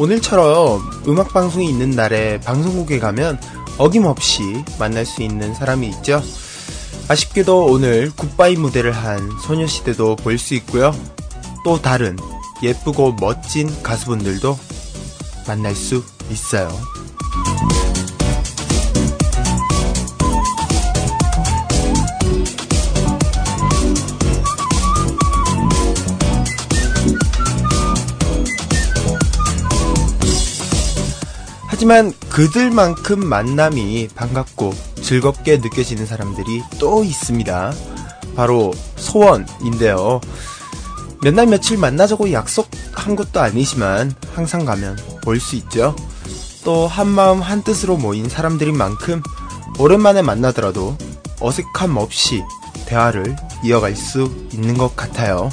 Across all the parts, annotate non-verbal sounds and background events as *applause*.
오늘처럼 음악 방송이 있는 날에 방송국에 가면 어김없이 만날 수 있는 사람이 있죠. 아쉽게도 오늘 굿바이 무대를 한 소녀시대도 볼 수 있고요. 또 다른 예쁘고 멋진 가수분들도 만날 수 있어요. 하지만 그들만큼 만남이 반갑고 즐겁게 느껴지는 사람들이 또 있습니다. 바로 소원인데요. 몇 날 며칠 만나자고 약속한 것도 아니지만 항상 가면 볼수 있죠. 또 한마음 한뜻으로 모인 사람들인 만큼 오랜만에 만나더라도 어색함 없이 대화를 이어갈 수 있는 것 같아요.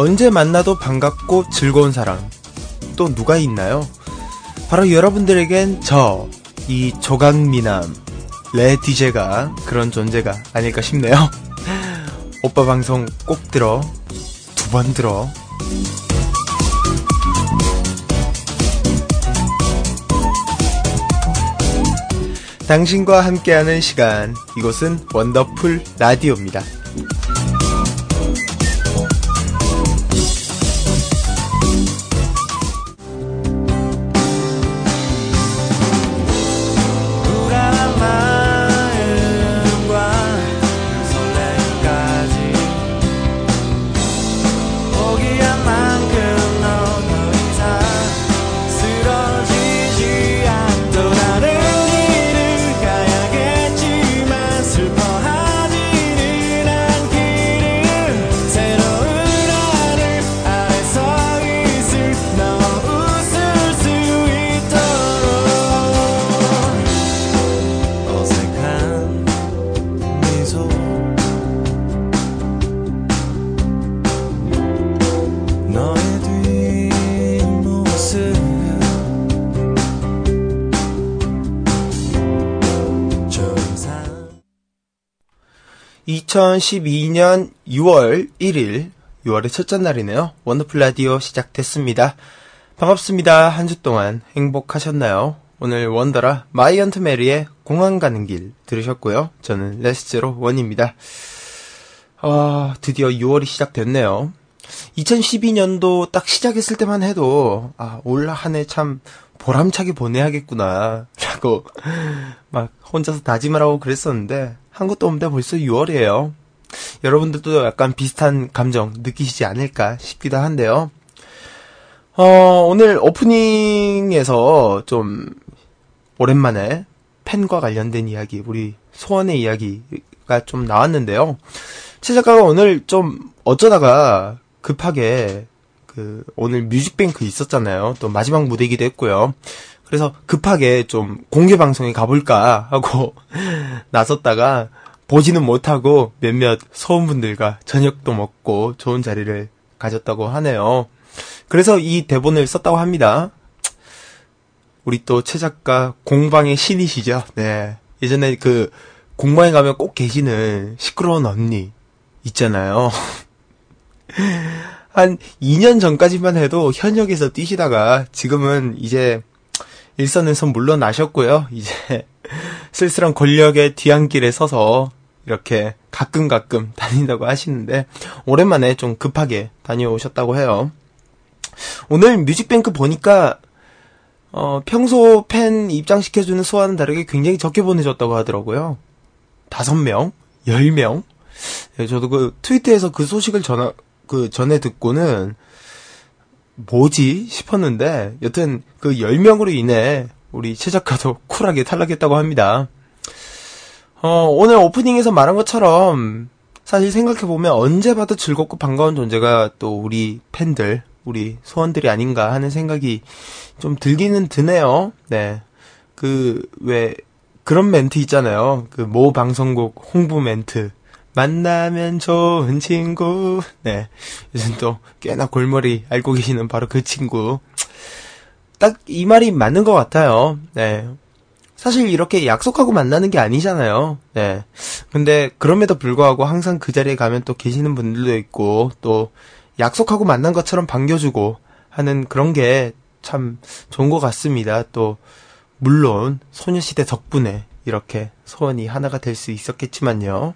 언제 만나도 반갑고 즐거운 사람 또 누가 있나요? 바로 여러분들에겐 저, 이 조각미남, 레 DJ가 그런 존재가 아닐까 싶네요. *laughs* 오빠 방송 꼭 들어, 두 번 들어. 당신과 함께하는 시간, 이곳은 원더풀 라디오입니다. 2012년 6월 1일, 6월의 첫째 날이네요. 원더풀 라디오 시작됐습니다. 반갑습니다. 한 주 동안 행복하셨나요? 오늘 원더라 마이언트 메리의 공항 가는 길 들으셨고요. 저는 레스제로 원입니다. 아, 드디어 6월이 시작됐네요. 2012년도 딱 시작했을 때만 해도, 아, 올 한 해 참 보람차게 보내야겠구나. 라고, 막 혼자서 다짐을 하고 그랬었는데, 한 것도 없는데 벌써 6월이에요. 여러분들도 약간 비슷한 감정 느끼시지 않을까 싶기도 한데요. 어, 오늘 오프닝에서 좀 오랜만에 팬과 관련된 이야기, 우리 소원의 이야기가 좀 나왔는데요. 최 작가가 오늘 좀 어쩌다가 급하게 그 오늘 뮤직뱅크 있었잖아요. 또 마지막 무대이기도 했고요. 그래서 급하게 좀 공개 방송에 가볼까 하고 *laughs* 나섰다가 보지는 못하고 몇몇 소원분들과 저녁도 먹고 좋은 자리를 가졌다고 하네요. 그래서 이 대본을 썼다고 합니다. 우리 또 최 작가 공방의 신이시죠. 네. 예전에 그 공방에 가면 꼭 계시는 시끄러운 언니 있잖아요. *laughs* 한 2년 전까지만 해도 현역에서 뛰시다가 지금은 이제 일선에서 물러나셨고요. 이제 *laughs* 쓸쓸한 권력의 뒤안길에 서서 이렇게 가끔 가끔 다닌다고 하시는데 오랜만에 좀 급하게 다녀오셨다고 해요. 오늘 뮤직뱅크 보니까 어, 평소 팬 입장시켜주는 소와는 다르게 굉장히 적게 보내줬다고 하더라고요. 다섯 명, 열 명. 예, 저도 그 트위터에서 그 소식을 전화 그 전에 듣고는 뭐지 싶었는데 여튼 그 10명으로 인해 우리 최 작가도 쿨하게 탈락했다고 합니다. 어, 오늘 오프닝에서 말한 것처럼 사실 생각해보면 언제 봐도 즐겁고 반가운 존재가 또 우리 팬들, 우리 소원들이 아닌가 하는 생각이 좀 들기는 드네요. 네. 그, 왜, 그런 멘트 있잖아요. 그 모 방송국 홍보 멘트. 만나면 좋은 친구. 네. 요즘 또 꽤나 골머리 알고 계시는 바로 그 친구. 딱 이 말이 맞는 것 같아요. 네. 사실 이렇게 약속하고 만나는 게 아니잖아요. 네. 근데 그럼에도 불구하고 항상 그 자리에 가면 또 계시는 분들도 있고 또 약속하고 만난 것처럼 반겨주고 하는 그런 게 참 좋은 것 같습니다. 또 물론 소녀시대 덕분에 이렇게 소원이 하나가 될 수 있었겠지만요.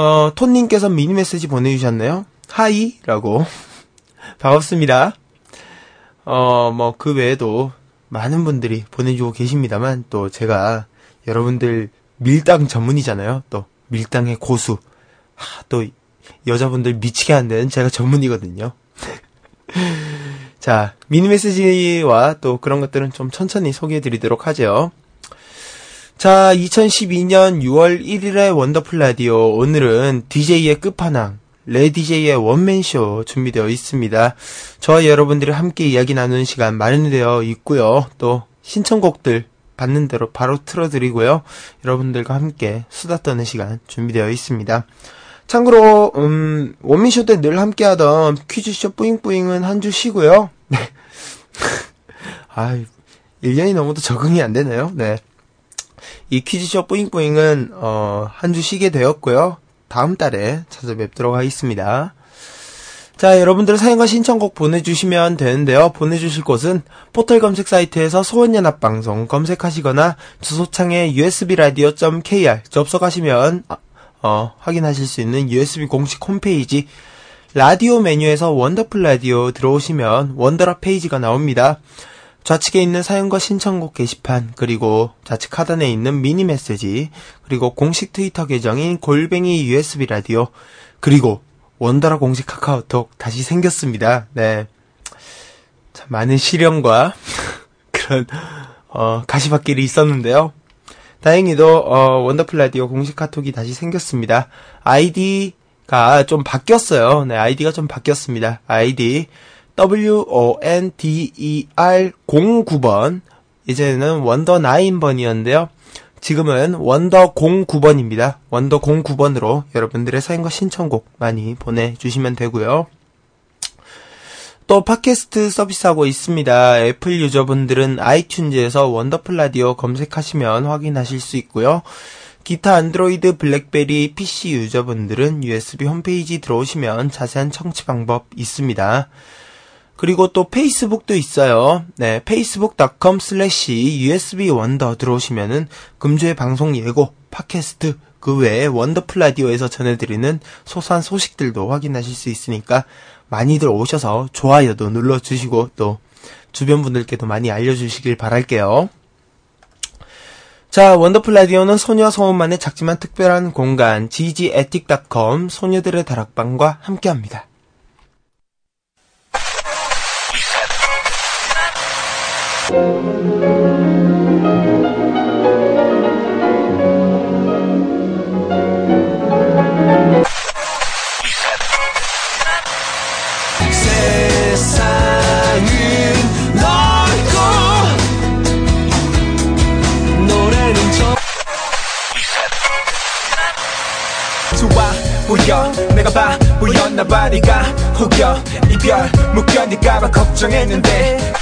어, 톤님께서 미니 메시지 보내주셨네요. 하이라고 *laughs* 반갑습니다. 어, 뭐 그 외에도 많은 분들이 보내주고 계십니다만 또 제가 여러분들 밀당 전문이잖아요. 또 밀당의 고수. 하, 또 여자분들 미치게 하는 데는 제가 전문이거든요. *laughs* 자, 미니 메시지와 또 그런 것들은 좀 천천히 소개해 드리도록 하죠. 자, 2012년 6월 1일의 원더풀 라디오. 오늘은 DJ의 끝판왕, 레디제이의 원맨쇼 준비되어 있습니다. 저와 여러분들이 함께 이야기 나누는 시간 마련되어 있고요. 또 신청곡들 받는 대로 바로 틀어드리고요. 여러분들과 함께 수다 떠는 시간 준비되어 있습니다. 참고로 음, 원맨쇼 때 늘 함께하던 퀴즈쇼 뿌잉뿌잉은 한 주 쉬고요. 네. 아, 1년이 넘어도 적응이 안 되네요. 네. 이 퀴즈쇼 뿌잉뿌잉은 어, 한 주 쉬게 되었고요. 다음 달에 찾아뵙도록 하겠습니다. 자, 여러분들 사연과 신청곡 보내주시면 되는데요. 보내주실 곳은 포털 검색 사이트에서 소원연합방송 검색하시거나 주소창에 usbradio.kr 접속하시면 어, 확인하실 수 있는 USB 공식 홈페이지 라디오 메뉴에서 원더풀 라디오 들어오시면 원더라 페이지가 나옵니다. 좌측에 있는 사연과 신청곡 게시판, 그리고 좌측 하단에 있는 미니 메시지, 그리고 공식 트위터 계정인 골뱅이 USB 라디오, 그리고 원더라 공식 카카오톡 다시 생겼습니다. 네. 참 많은 시련과 *laughs* 그런 어, 가시밭길이 있었는데요. 다행히도 어, 원더풀 라디오 공식 카톡이 다시 생겼습니다. 아이디 가 좀 바뀌었어요. 네, 아이디가 좀 바뀌었습니다. 아이디 WONDER 09번. 이제는 WONDER 9번이었는데요. 지금은 WONDER 09번입니다. WONDER 09번으로 여러분들의 사연과 신청곡 많이 보내주시면 되고요. 또 팟캐스트 서비스하고 있습니다. 애플 유저분들은 아이튠즈에서 원더풀 라디오 검색하시면 확인하실 수 있고요. 기타 안드로이드 블랙베리 PC 유저분들은 USB 홈페이지 들어오시면 자세한 청취 방법 있습니다. 그리고 또 페이스북도 있어요. 네, facebook.com slash usbwonder 들어오시면은 금주의 방송 예고, 팟캐스트, 그 외에 원더풀 라디오에서 전해드리는 소소한 소식들도 확인하실 수 있으니까 많이들 오셔서 좋아요도 눌러주시고 또 주변 분들께도 많이 알려주시길 바랄게요. 자, 원더풀 라디오는 소녀 소음만의 작지만 특별한 공간, ggetic.com 소녀들의 다락방과 함께합니다. 좋아 보여. 내가 바보였나 봐 네가 혹여 이별 묶여니까봐 걱정했는데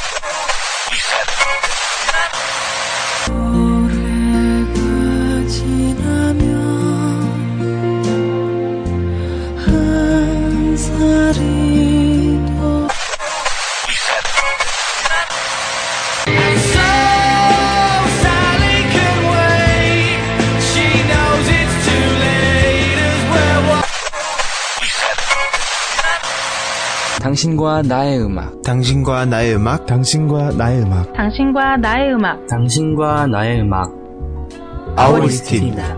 당신과 나의 음악. 당신과 나의 음악, 당신과 나의 음악. 당신과 나의 음악. 당신과 나의 음악. 아우리스트입니다.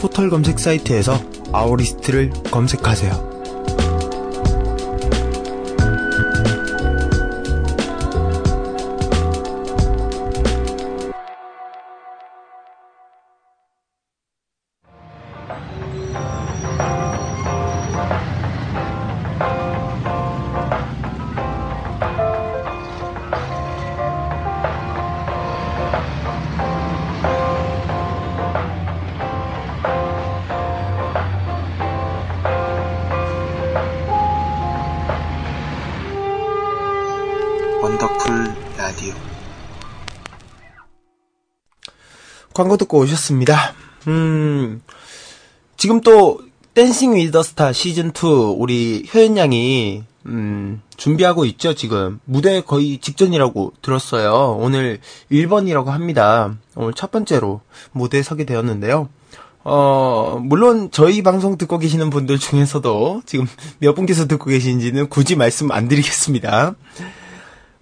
포털 검색 사이트에서 아우리스트를 검색하세요. 듣고 오셨습니다. 음, 지금 또 댄싱 위더 스타 시즌 2 우리 효연 양이 음, 준비하고 있죠, 지금. 무대 거의 직전이라고 들었어요. 오늘 1번이라고 합니다. 오늘 첫 번째로 무대에 서게 되었는데요. 어, 물론 저희 방송 듣고 계시는 분들 중에서도 지금 몇 분께서 듣고 계신지는 굳이 말씀 안 드리겠습니다.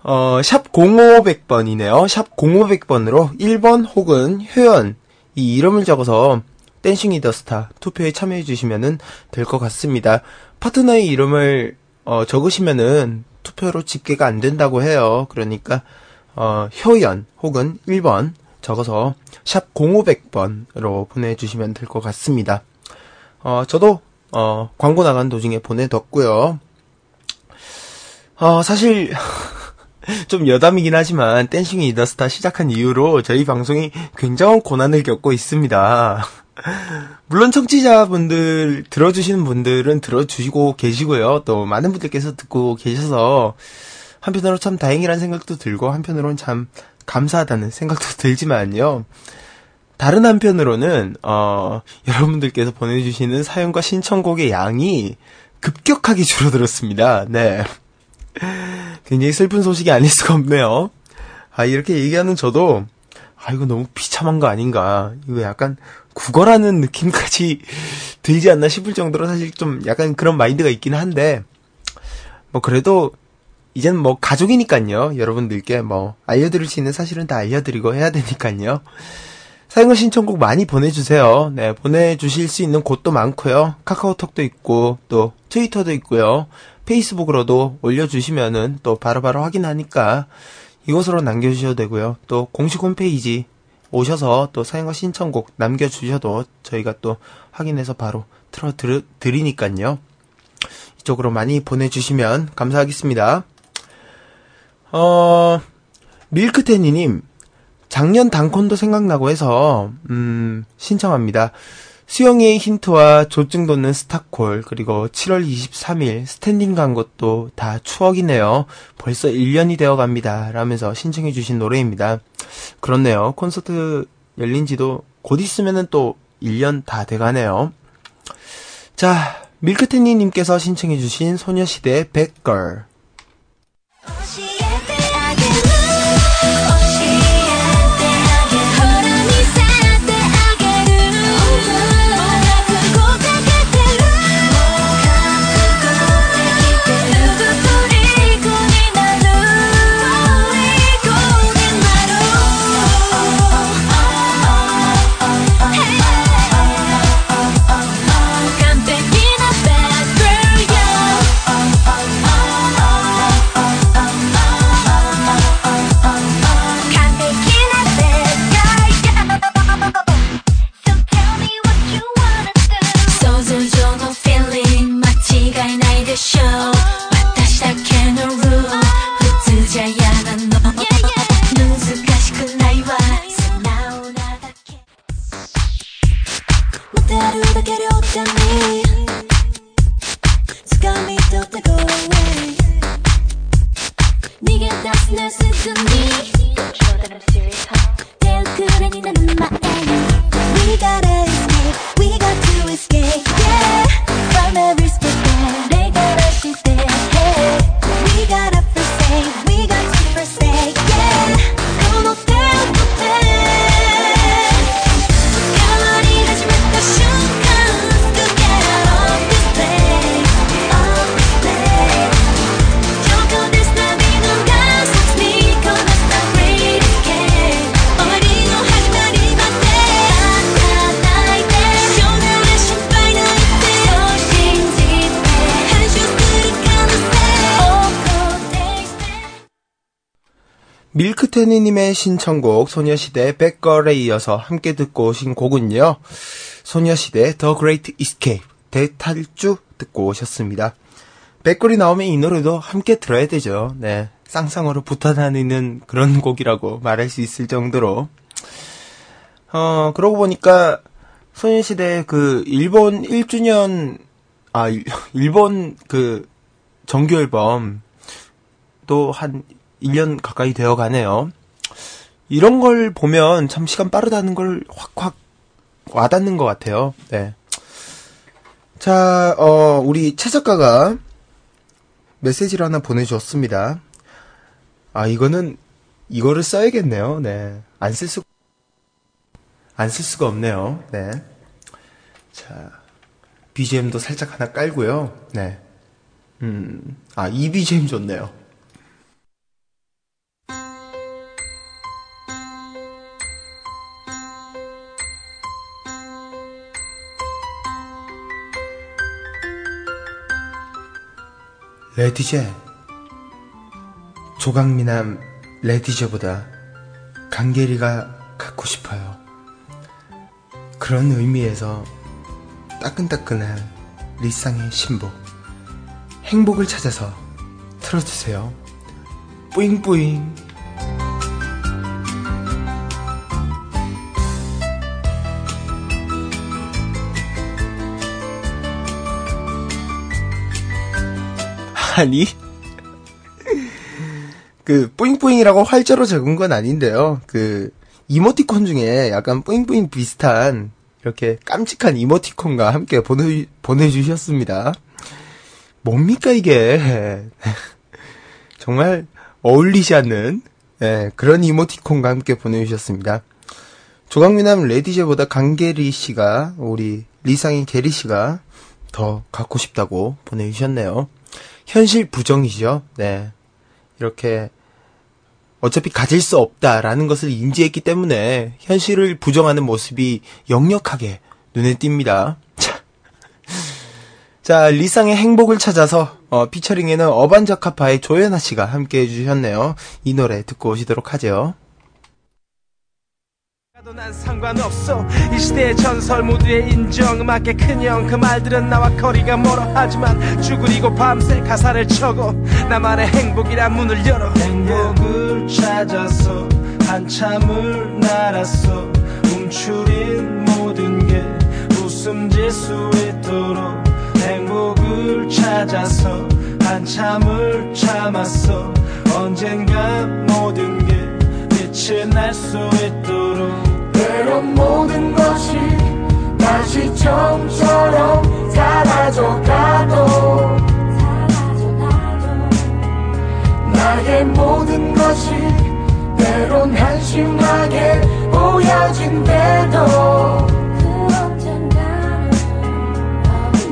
어, 샵 0500번이네요. 샵 0500번으로 1번 혹은 효연 이 이름을 적어서 Dancing with the Star 투표에 참여해 주시면은 될 것 같습니다. 파트너의 이름을 어, 적으시면은 투표로 집계가 안 된다고 해요. 그러니까 어, 효연 혹은 1번 적어서 샵 0500번으로 보내주시면 될 것 같습니다. 어, 저도 어, 광고 나간 도중에 보내뒀고요. 어, 사실 *laughs* *laughs* 좀 여담이긴 하지만 Dancing with the Star 시작한 이후로 저희 방송이 굉장한 고난을 겪고 있습니다. *laughs* 물론 청취자분들 들어주시는 분들은 들어주시고 계시고요. 또 많은 분들께서 듣고 계셔서 한편으로 참 다행이라는 생각도 들고 한편으로는 참 감사하다는 생각도 *laughs* 들지만요. 다른 한편으로는 어, 여러분들께서 보내주시는 사연과 신청곡의 양이 급격하게 줄어들었습니다. 네. 굉장히 슬픈 소식이 아닐 수가 없네요. 아, 이렇게 얘기하는 저도, 아, 이거 너무 비참한 거 아닌가. 이거 약간 국어라는 느낌까지 *laughs* 들지 않나 싶을 정도로 사실 좀 약간 그런 마인드가 있긴 한데, 뭐, 그래도, 이젠 뭐, 가족이니까요. 여러분들께 뭐, 알려드릴 수 있는 사실은 다 알려드리고 해야 되니까요. 사용과 신청곡 많이 보내주세요. 네, 보내주실 수 있는 곳도 많고요. 카카오톡도 있고, 또, 트위터도 있고요. 페이스북으로도 올려주시면은 또 바로바로 확인하니까 이곳으로 남겨주셔도 되고요. 또 공식 홈페이지 오셔서 또 사용과 신청곡 남겨주셔도 저희가 또 확인해서 바로 틀어드리니까요. 이쪽으로 많이 보내주시면 감사하겠습니다. 어, 밀크테니님, 작년 단콘도 생각나고 해서, 음, 신청합니다. 수영이의 힌트와 조증 돋는 스타콜, 그리고 7월 23일 스탠딩 간 것도 다 추억이네요. 벌써 1년이 되어 갑니다. 라면서 신청해 주신 노래입니다. 그렇네요. 콘서트 열린 지도 곧 있으면은 또 1년 다 돼가네요. 자, 밀크테니 님께서 신청해 주신 소녀시대 Bad Girl. 밀크테니님의 신청곡 소녀시대 백걸에 이어서 함께 듣고 오신 곡은요. 소녀시대 The Great Escape 대탈주 듣고 오셨습니다. 백걸이 나오면 이 노래도 함께 들어야 되죠. 네. 쌍쌍으로 붙어 다니는 그런 곡이라고 말할 수 있을 정도로. 어, 그러고 보니까 소녀시대 그 일본 1주년 아, 일- *laughs* 일본 그 정규 앨범 또 한 1년 가까이 되어 가네요. 이런 걸 보면 참 시간 빠르다는 걸 확확 와닿는 것 같아요. 네. 자, 어, 우리 최 작가가 메시지를 하나 보내주었습니다. 아, 이거는, 이거를 써야겠네요. 네. 안 쓸 수, 안 쓸 수가 없네요. 네. 자, BGM도 살짝 하나 깔고요. 네. 음, 아, 이 BGM 좋네요. 레디제. 조강미남 레디제보다 강계리가 갖고 싶어요. 그런 의미에서 따끈따끈한 리쌍의 신복. 행복을 찾아서 틀어주세요. 뿌잉뿌잉. 아니, 그, 뿌잉뿌잉이라고 활자로 적은 건 아닌데요. 그, 이모티콘 중에 약간 뿌잉뿌잉 비슷한, 이렇게 깜찍한 이모티콘과 함께 보내, 보내주셨습니다. 뭡니까, 이게. 정말 어울리지 않는, 예, 그런 이모티콘과 함께 보내주셨습니다. 조강미남 레디제보다 강계리 씨가, 우리 리상인 게리 씨가 더 갖고 싶다고 보내주셨네요. 현실 부정이죠. 네. 이렇게 어차피 가질 수 없다라는 것을 인지했기 때문에 현실을 부정하는 모습이 역력하게 눈에 띕니다. 자, 자 리쌍의 행복을 찾아서 어, 피처링에는 어반자카파의 조현아 씨가 함께 해주셨네요. 이 노래 듣고 오시도록 하죠. 난 상관없어. 이 시대의 전설 모두의 인정. 음악의 큰형 그 말들은 나와 거리가 멀어. 하지만 쭈그리고 밤새 가사를 적어. 나만의 행복이란 문을 열어. 행복을 찾아서 한참을 날았어. 움츠린 모든 게 웃음 질 수 있도록 행복을 찾아서 한참을 참았어. 언젠가 모든 게 빛이 날 수 있도록 때론 모든 것이 다시 처음처럼 사라져 가도 나의 모든 것이 때론 한심하게 보여진대도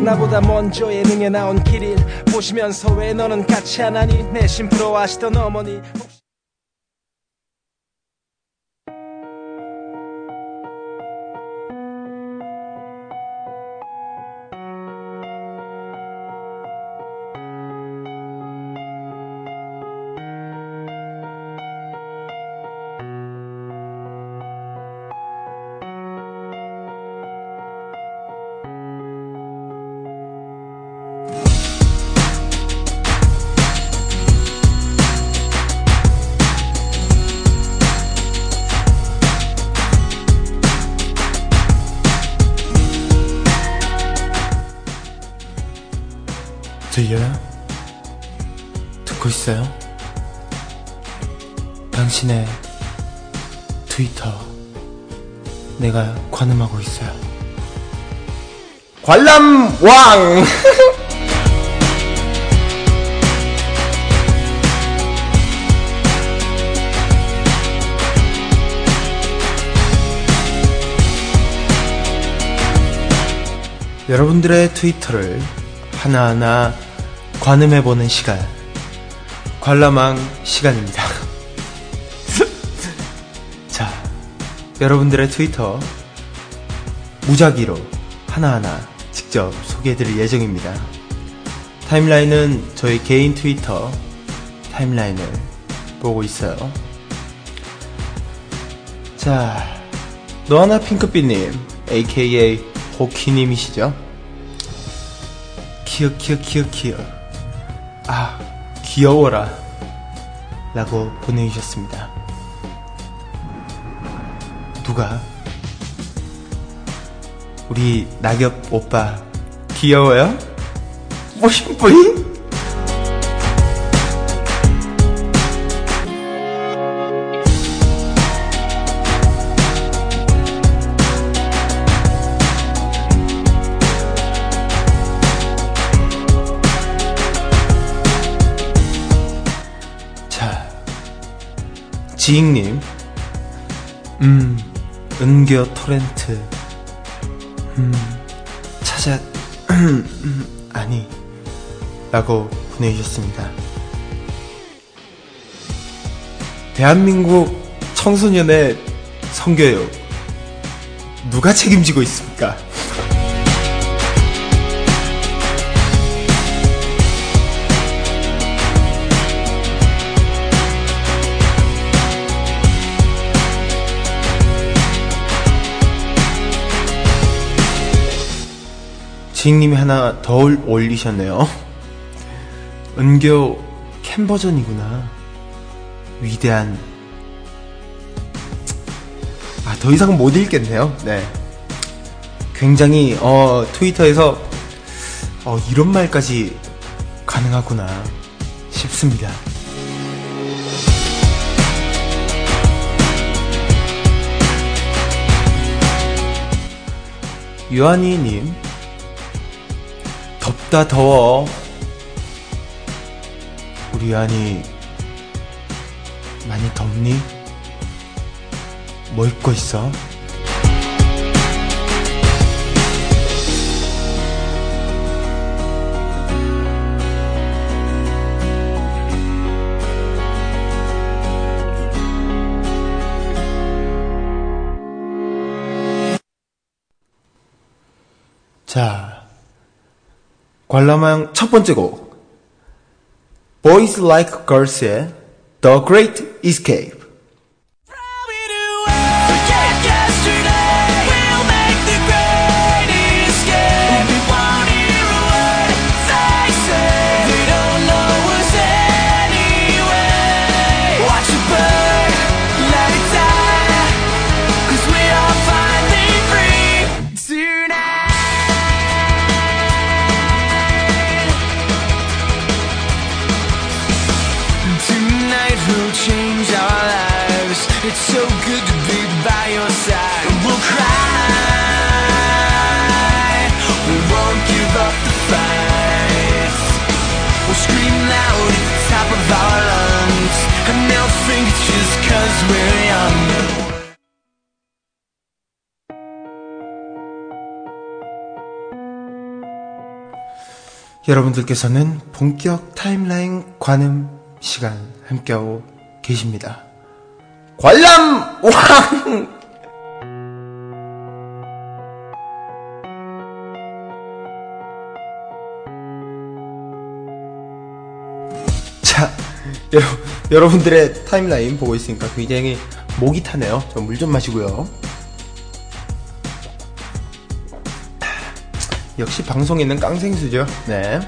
나보다 먼저 예능에 나온 길일 보시면서 왜 너는 같이 안 하니? 내심 부러워하시던 어머니 내가 관음하고 있어요. 관람왕! *laughs* 여러분들의 트위터를 하나하나 관음해보는 시간. 관람왕 시간입니다. 여러분들의 트위터 무작위로 하나하나 직접 소개해드릴 예정입니다. 타임라인은 저희 개인 트위터 타임라인을 보고 있어요. 자, 너하나 핑크빛님, aka 호키님이시죠? 키읔 키읔 키읔 키읔 아 귀여워라 라고 보내주셨습니다 누가? 우리 낙엽 오빠 귀여워요? 멋있뿌잉? 지익님. 음, 은교 토렌트, 음, 찾아, 음, *clears throat* 아니, 라고 보내주셨습니다. 대한민국 청소년의 성교육, 누가 책임지고 있습니까? 지익님이 하나 더 올- 올리셨네요. 은교 캠 버전이구나. 위대한. 아, 더 이상 못 읽겠네요. 네. 굉장히, 어, 트위터에서, 어, 이런 말까지 가능하구나 싶습니다. 유한이님, 덥다 더워. 우리 유한이 많이 덥니? 뭐 입고 있어? 관람왕 첫 번째 곡. Boys Like Girls의 The Great Escape. 여러분들께서는 본격 타임라인 관음 시간 함께하고 계십니다. 관람 왕! 자, 여러, 여러분들의 타임라인 보고 있으니까 굉장히 목이 타네요. 저 물 좀 마시고요. 역시 방송에는 깡생수죠. 네.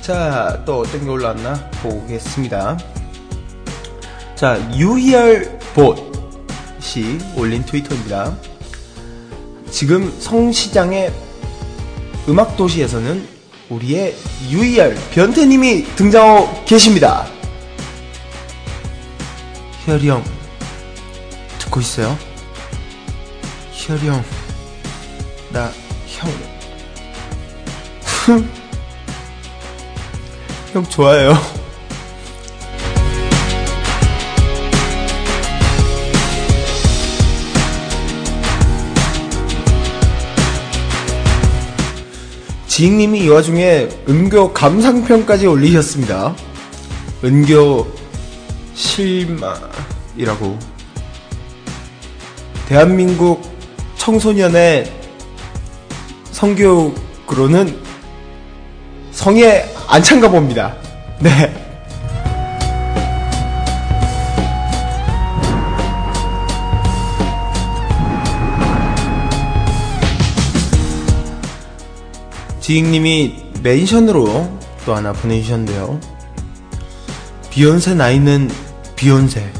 자, 또 어떤 게 올라왔나 보겠습니다. 자, 유희열 봇이 올린 트위터입니다. 지금 성시장의 음악도시에서는 우리의 유희열 변태님이 등장하고 계십니다. 희열이 형, 듣고 있어요? 희열이 형, 나 형. *laughs* 형 좋아해요. 지익님이 이 와중에 은교 감상평까지 올리셨습니다. 은교 실마이라고. 대한민국 청소년의 성교육으로는 성에 안 찬가 봅니다. 네. 지익님이 멘션으로 또 하나 보내주셨는데요. 비욘세 나이는 비욘세.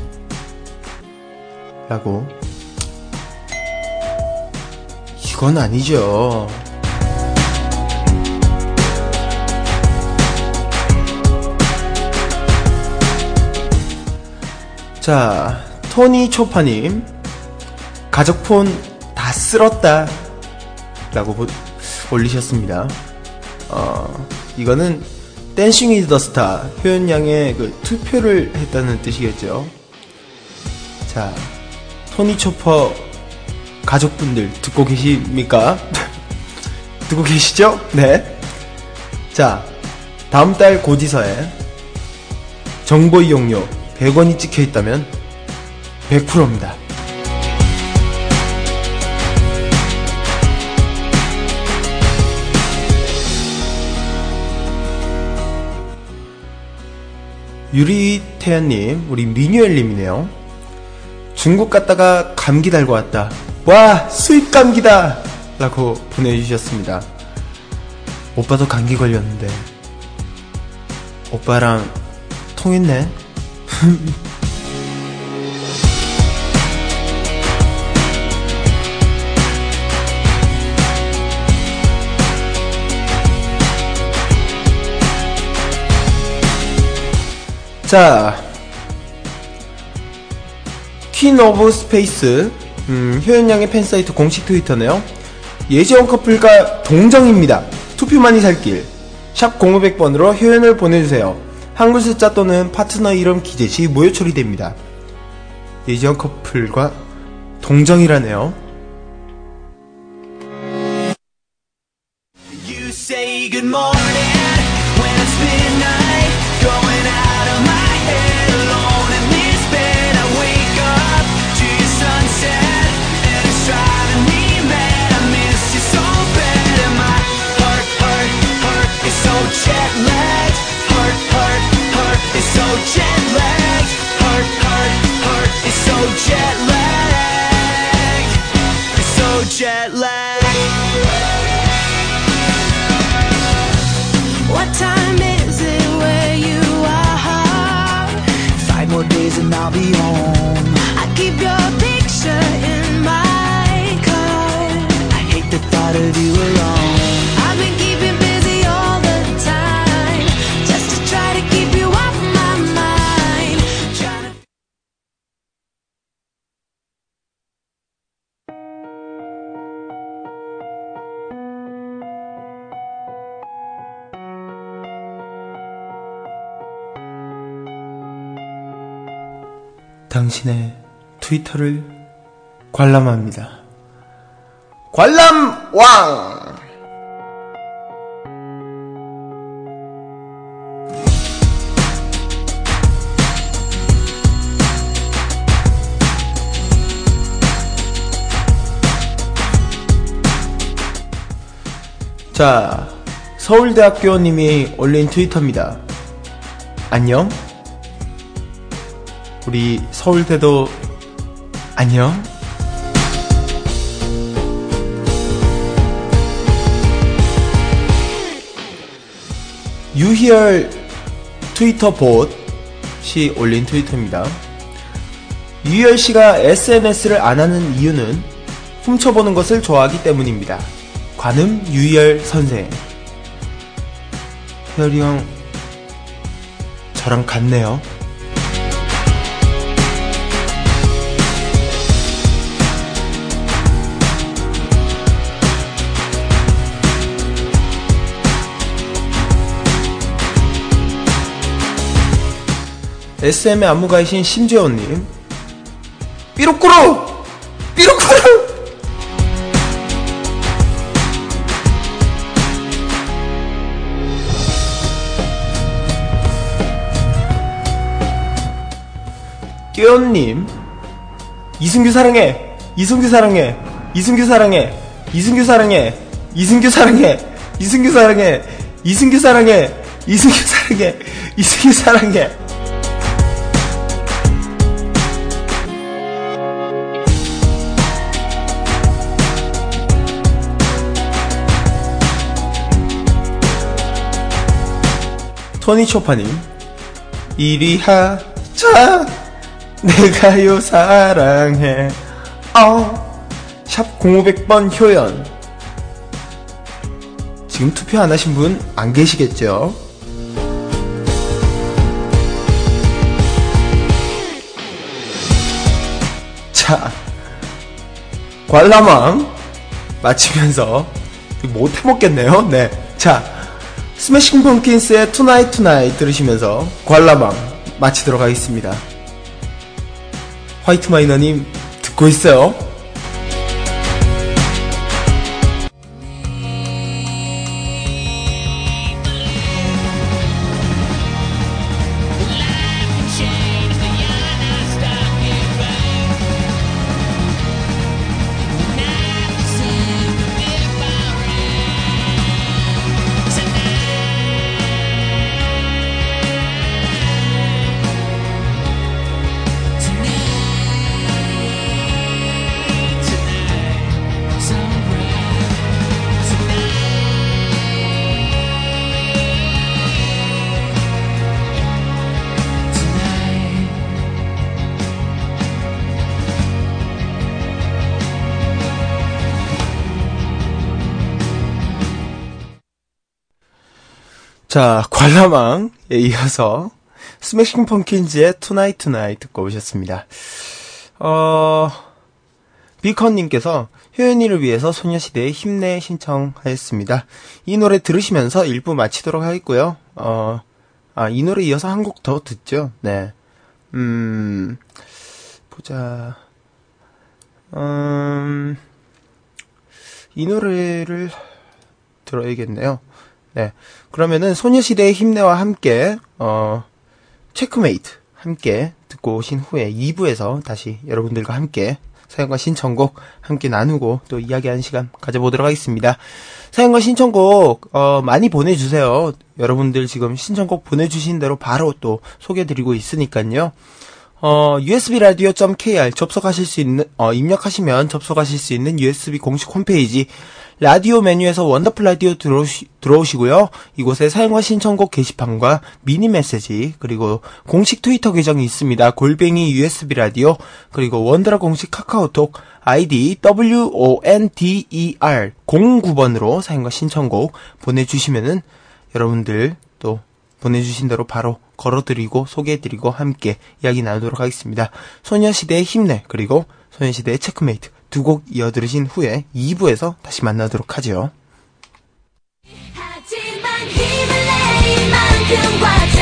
라고. 이건 아니죠. 자, 토니 초파님. 가족폰 다 쓸었다. 라고 보- 올리셨습니다. 어, 이거는 댄싱 위즈 더 스타 효연 양의 그 투표를 했다는 뜻이겠죠. 자, 토니 초퍼 가족분들 듣고 계십니까? *laughs* 듣고 계시죠? 네. 자, 다음 달 고지서에 정보 이용료 100원이 찍혀 있다면 100%입니다. 유리태연님, 우리 미뉴엘님이네요. 중국 갔다가 감기 달고 왔다. 와, 수입 감기다! 라고 보내주셨습니다. 오빠도 감기 걸렸는데, 오빠랑 통했네? *laughs* 자, Queen of Space, 음, 효연양의 팬사이트 공식 트위터네요. 예지원 커플과 동정입니다. 투표만이 살길. 샵 0500번으로 효연을 보내주세요. 한글 숫자 또는 파트너 이름 기재 시 무효 처리됩니다. 예지원 커플과 동정이라네요. Is so jet lagged. Heart, heart, heart so jet lagged. It's so jet lagged. What time is it where you are? Five more days and I'll be home. I keep your picture in my car. I hate the thought of you alone. I've been 당신의 트위터를 관람합니다. 관람왕! 자, 서울대학교님이 올린 트위터입니다. 안녕? 우리 서울대도 안녕? 유희열 트위터 봇이 올린 트위터입니다. 유희열 씨가 SNS를 안 하는 이유는 훔쳐보는 것을 좋아하기 때문입니다. 관음 유희열 선생. 희열이 형, 저랑 같네요. SM의 안무가이신 심재원님 삐로꾸루! 삐로꾸루! 끼언님 이승규 사랑해 이승규 사랑해 이승규 사랑해 이승규 사랑해 이승규 사랑해 이승규 사랑해 이승규 사랑해 이승규 사랑해 이승규 사랑해 토니 초파님 이리 하 자 내가요 사랑해. 어 샵 0500번 효연. 지금 투표 안 하신 분 안 계시겠죠? 자 관람왕 마치면서 못 해먹겠네요. 네 자 Smashing Pumpkins의 Tonight Tonight 들으시면서 관람왕 마치도록 하겠습니다 화이트 마이너님 듣고 있어요. 자, 관람왕에 이어서 Smashing Pumpkins의 Tonight Tonight 듣고 오셨습니다. 어, 비컨님께서 효연이를 위해서 소녀시대의 힘내 신청하였습니다. 이 노래 들으시면서 1부 마치도록 하겠고요. 어, 아, 이 노래 이어서 한 곡 더 듣죠. 네. 음, 보자. 음, 이 노래를 들어야겠네요. 네. 그러면은 소녀시대의 힘내와 함께 어 체크메이트 함께 듣고 오신 후에 2부에서 다시 여러분들과 함께 사연과 신청곡 함께 나누고 또 이야기하는 시간 가져보도록 하겠습니다. 사연과 신청곡 어 많이 보내주세요. 여러분들 지금 신청곡 보내주신 대로 바로 또 소개드리고 있으니까요. 어, usbradio.kr 접속하실 수 있는, 어, 입력하시면 접속하실 수 있는 USB 공식 홈페이지, 라디오 메뉴에서 원더풀 라디오 들어오시, 들어오시고요. 이곳에 사연과 신청곡 게시판과 미니 메시지, 그리고 공식 트위터 계정이 있습니다. 골뱅이 USB 라디오, 그리고 원더라 공식 카카오톡, 아이디 WONDER 09번으로 사연과 신청곡 보내주시면은 여러분들 또 보내주신 대로 바로 걸어드리고 소개해드리고 함께 이야기 나누도록 하겠습니다. 소녀시대의 힘내 그리고 소녀시대의 체크메이트 두 곡 이어 들으신 후에 2부에서 다시 만나도록 하죠. 하지만 힘을 내인 만큼 과잖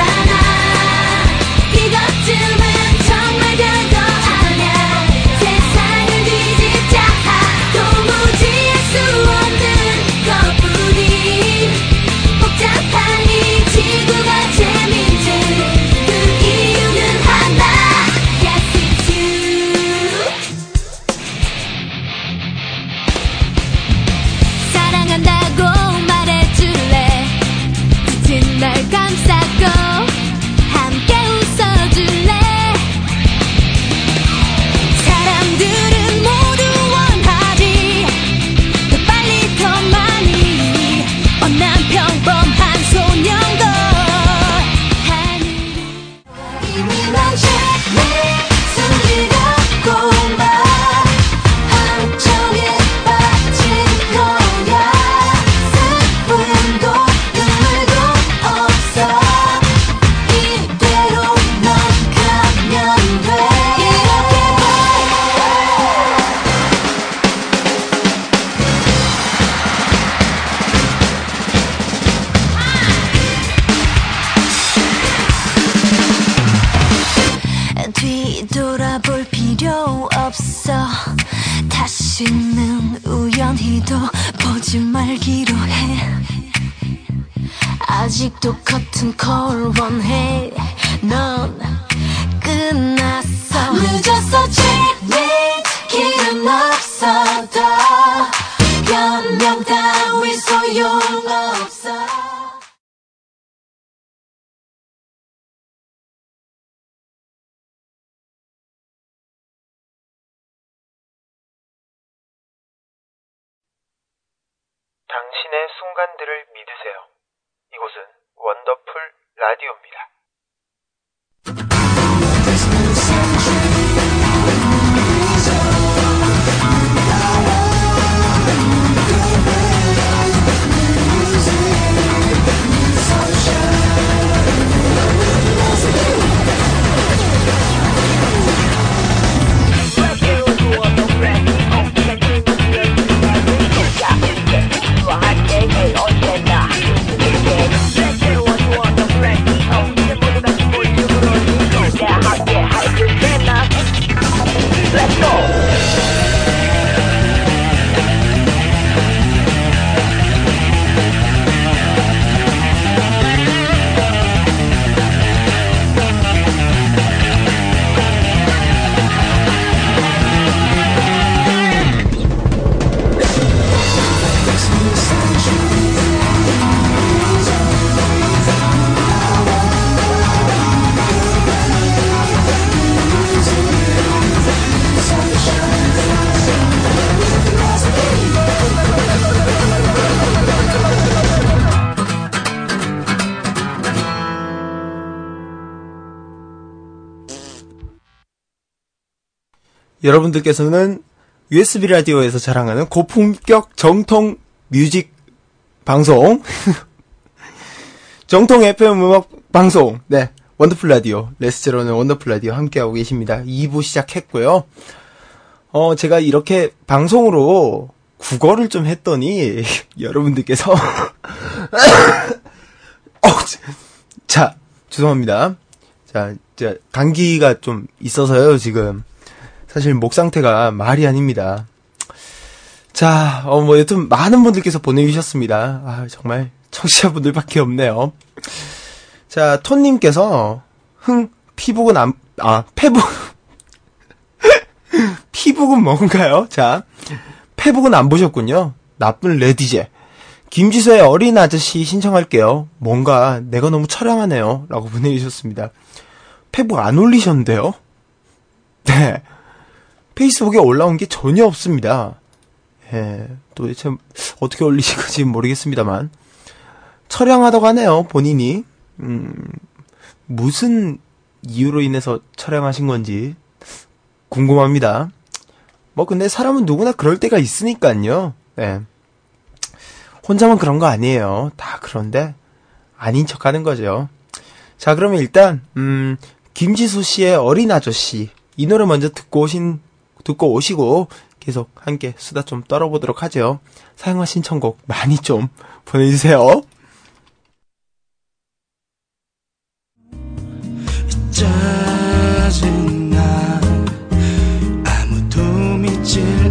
커튼 콜 원해. 넌 끝났어. 늦었어 checkmate 길은 없어도 변명 따위 소용없어. 당신의 순간들을 믿으세요. 이곳은 원더풀 라디오입니다. 여러분들께서는 USB 라디오에서 자랑하는 고품격 정통 music 방송. *laughs* 정통 FM 음악 방송. 네 원더풀 라디오. 레스제로는 원더풀 라디오 함께하고 계십니다. 2부 시작했고요. 어 제가 이렇게 방송으로 구걸을 좀 했더니 *laughs* 여러분들께서 *laughs* 어, 자 죄송합니다. 자, 자 감기가 좀 있어서요 지금 사실 목 상태가 말이 아닙니다. 자, 어, 뭐, 여튼 많은 분들께서 보내주셨습니다. 아, 정말 청취자분들밖에 없네요. 자, 톤님께서, 흥, 피복은 안, 아, 페북, *laughs* 피북은 뭔가요? 자, 페북은 안 보셨군요. 나쁜 레디제. 김지수의 어린 아저씨 신청할게요. 뭔가 내가 너무 처량하네요. 라고 보내주셨습니다. 페북 안 올리셨는데요? 네. 페이스북에 올라온 게 전혀 없습니다. 예, 도대체 어떻게 올리신 건지 모르겠습니다만. 처량하다고 하네요, 본인이. 음, 무슨 이유로 인해서 처량하신 건지 궁금합니다. 뭐, 근데 사람은 누구나 그럴 때가 있으니까요. 예. 혼자만 그런 거 아니에요. 다 그런데 아닌 척 하는 거죠. 자, 그러면 일단, 음, 김지수 씨의 어린 아저씨. 이 노래 먼저 듣고 오신 듣고 오시고 계속 함께 수다 좀 떨어보도록 하죠. 사용하 신청곡 많이 좀 보내주세요. 짜증나 아무도 믿질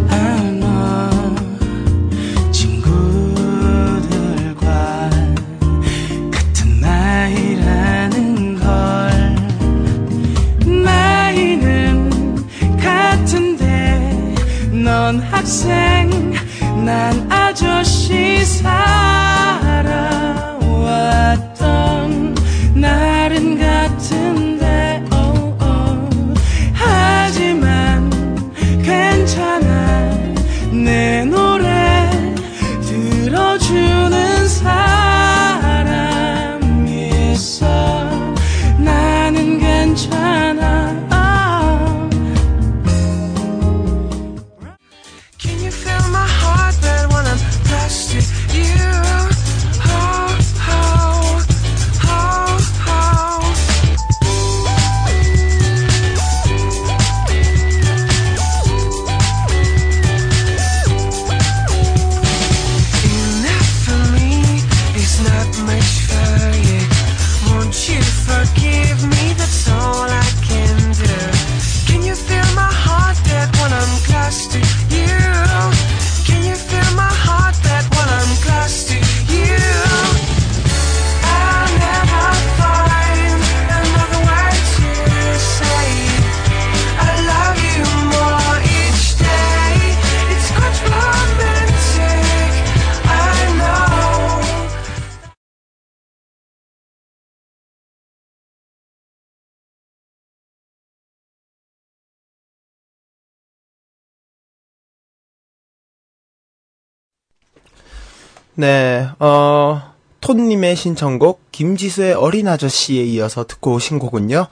네, 어, 톤님의 신청곡 김지수의 어린 아저씨에 이어서 듣고 오신 곡은요.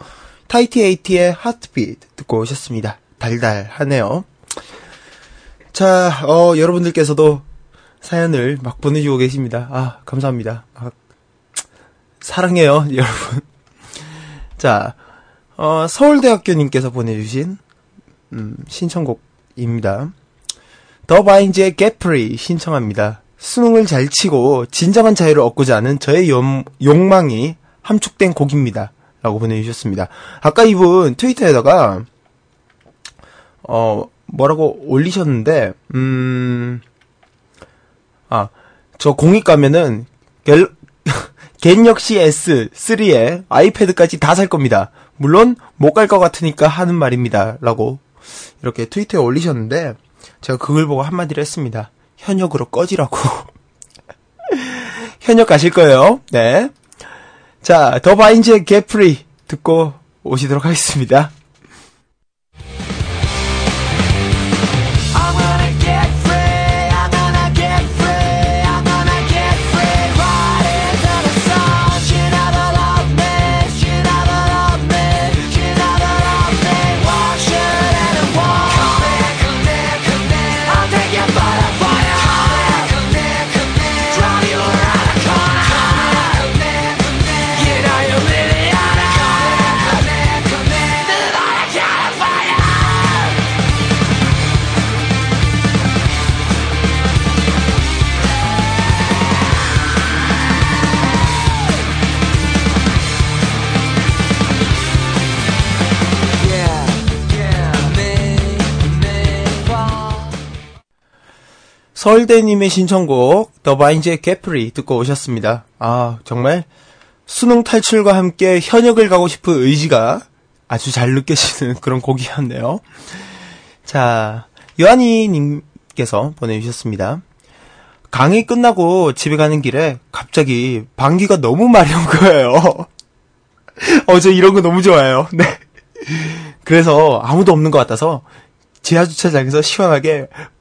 타이티 에이티의 하트비트 듣고 오셨습니다. 달달하네요. 자, 어, 여러분들께서도 사연을 막 보내주고 계십니다. 아, 감사합니다. 아, 사랑해요, *laughs* 여러분. 자, 어, 서울대학교님께서 보내주신, 음, 신청곡입니다. 더 바인즈의 게프리 신청합니다. 수능을 잘 치고 진정한 자유를 얻고자 하는 저의 욕, 욕망이 함축된 곡입니다. 라고 보내주셨습니다. 아까 이분 트위터에다가, 어, 뭐라고 올리셨는데, 음, 아, 저 공익 가면은, 갤, *laughs* 갤럭시 S3에 아이패드까지 다 살 겁니다. 물론, 못 갈 것 같으니까 하는 말입니다. 라고, 이렇게 트위터에 올리셨는데, 제가 그걸 보고 한마디를 했습니다. 현역으로 꺼지라고. *laughs* 현역 가실 거예요. 네. 자, 더 바인즈의 게프리 듣고 오시도록 하겠습니다. 서울대님의 신청곡 더 바인즈의 개프리 듣고 오셨습니다. 아 정말 수능 탈출과 함께 현역을 가고 싶은 의지가 아주 잘 느껴지는 *laughs* 그런 곡이었네요. 자 요한이님께서 보내주셨습니다. 강의 끝나고 집에 가는 길에 갑자기 방귀가 너무 마려운 거예요. *laughs* 어, 저 이런 거 너무 좋아해요. *laughs* 네. 그래서 아무도 없는 것 같아서 지하 주차장에서 시원하게 빡!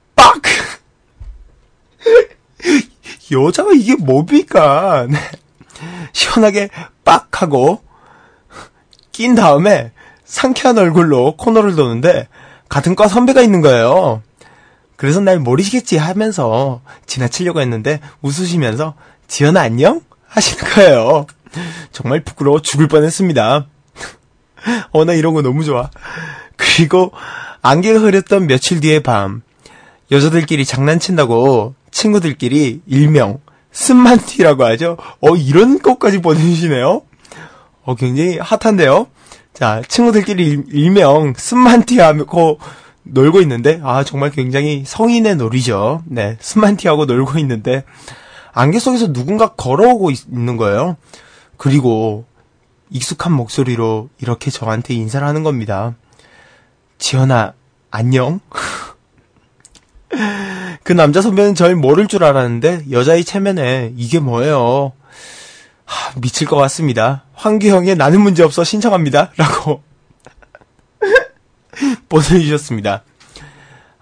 *laughs* 여자가 이게 뭡니까? 네. 시원하게 빡! 하고 낀 다음에 상쾌한 얼굴로 코너를 도는데 같은 과 선배가 있는 거예요. 그래서 날 모르시겠지 하면서 지나치려고 했는데 웃으시면서 지연아 안녕? 하시는 거예요. 정말 부끄러워 죽을 뻔했습니다. *laughs* 어, 나 이런 거 너무 좋아. 그리고 안개가 흐렸던 며칠 뒤의 밤, 여자들끼리 장난친다고 친구들끼리 일명 스만티라고 하죠. 어, 이런 것까지 보내주시네요. 어, 굉장히 hot한데요. 자, 친구들끼리 일, 일명 스만티 하고 놀고 있는데, 아, 정말 굉장히 성인의 놀이죠. 네, 스만티 하고 놀고 있는데, 안개 속에서 누군가 걸어오고 있, 는 거예요. 그리고 익숙한 목소리로 이렇게 저한테 인사를 하는 겁니다. 지연아, 안녕? *laughs* 그 남자 선배는 절 모를 줄 알았는데 여자의 체면에 이게 뭐예요? 하, 미칠 것 같습니다. 황규형의 나는 문제 없어 신청합니다. 라고 *laughs* 보내주셨습니다.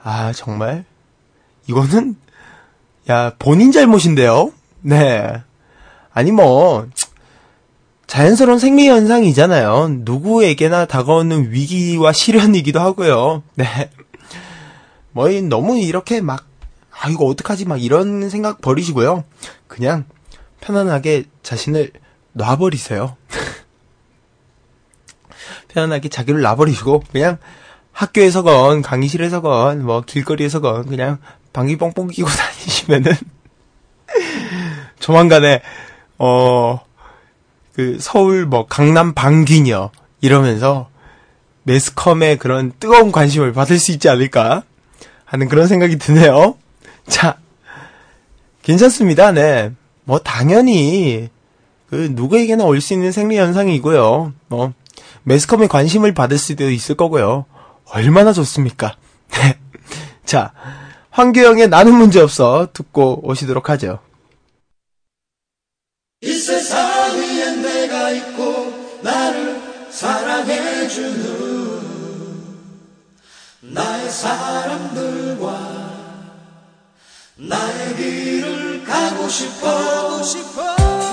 아, 정말? 이거는, 야, 본인 잘못인데요? 네. 아니, 뭐, 자연스러운 생리 현상이잖아요. 누구에게나 다가오는 위기와 시련이기도 하고요. 네. 뭐, 이 너무 이렇게 막, 아, 이거 어떡하지? 막 이런 생각 버리시고요. 그냥 편안하게 자신을 놔버리세요. *laughs* 편안하게 자기를 놔버리시고, 그냥 학교에서건, 강의실에서건, 뭐, 길거리에서건, 그냥 방귀 뻥뻥 끼고 *laughs* 다니시면은, *laughs* 조만간에, 어, 그, 서울 뭐, 강남 방귀녀, 이러면서, 매스컴의 그런 뜨거운 관심을 받을 수 있지 않을까 하는 그런 생각이 드네요. 자, 괜찮습니다. 네. 뭐, 당연히, 그, 누구에게나 올 수 있는 생리 현상이고요. 뭐, 매스컴에 관심을 받을 수도 있을 거고요. 얼마나 좋습니까? *laughs* 네. 자, 황교영의 나는 문제 없어 듣고 오시도록 하죠. 이 세상 위엔 내가 있고 나를 사랑해주는 나의 사람들과 나의 길을 가고 싶어. 많이 힘들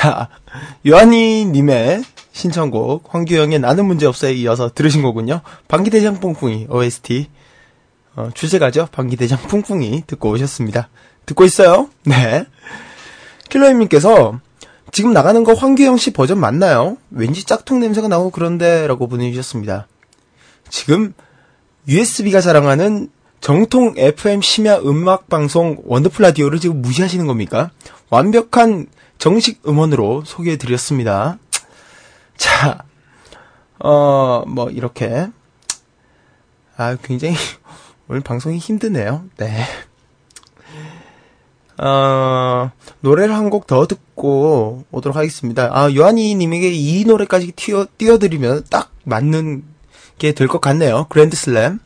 자, 요한이님의 신청곡, 황규영의 나는 문제 없어에 이어서 들으신 거군요. 방기대장 뿡뿡이, OST. 어, 주제가죠. 방기대장 뿡뿡이 듣고 오셨습니다. 듣고 있어요? 네. 킬러님께서 지금 나가는 거 황규영 씨 버전 맞나요? 왠지 짝퉁 냄새가 나고 그런데 라고 보내주셨습니다. 지금 USB가 자랑하는 정통 FM 심야 음악 방송 원더풀 라디오를 지금 무시하시는 겁니까? 완벽한 정식 음원으로 소개해 드렸습니다. 자, 어, 뭐, 이렇게. 아, 굉장히, *laughs* 오늘 방송이 힘드네요. 네. 어, 노래를 한 곡 더 듣고 오도록 하겠습니다. 아, 요한이 님에게 이 노래까지 띄워, 띄워드리면 딱 맞는 게 될 것 같네요. 그랜드 슬램.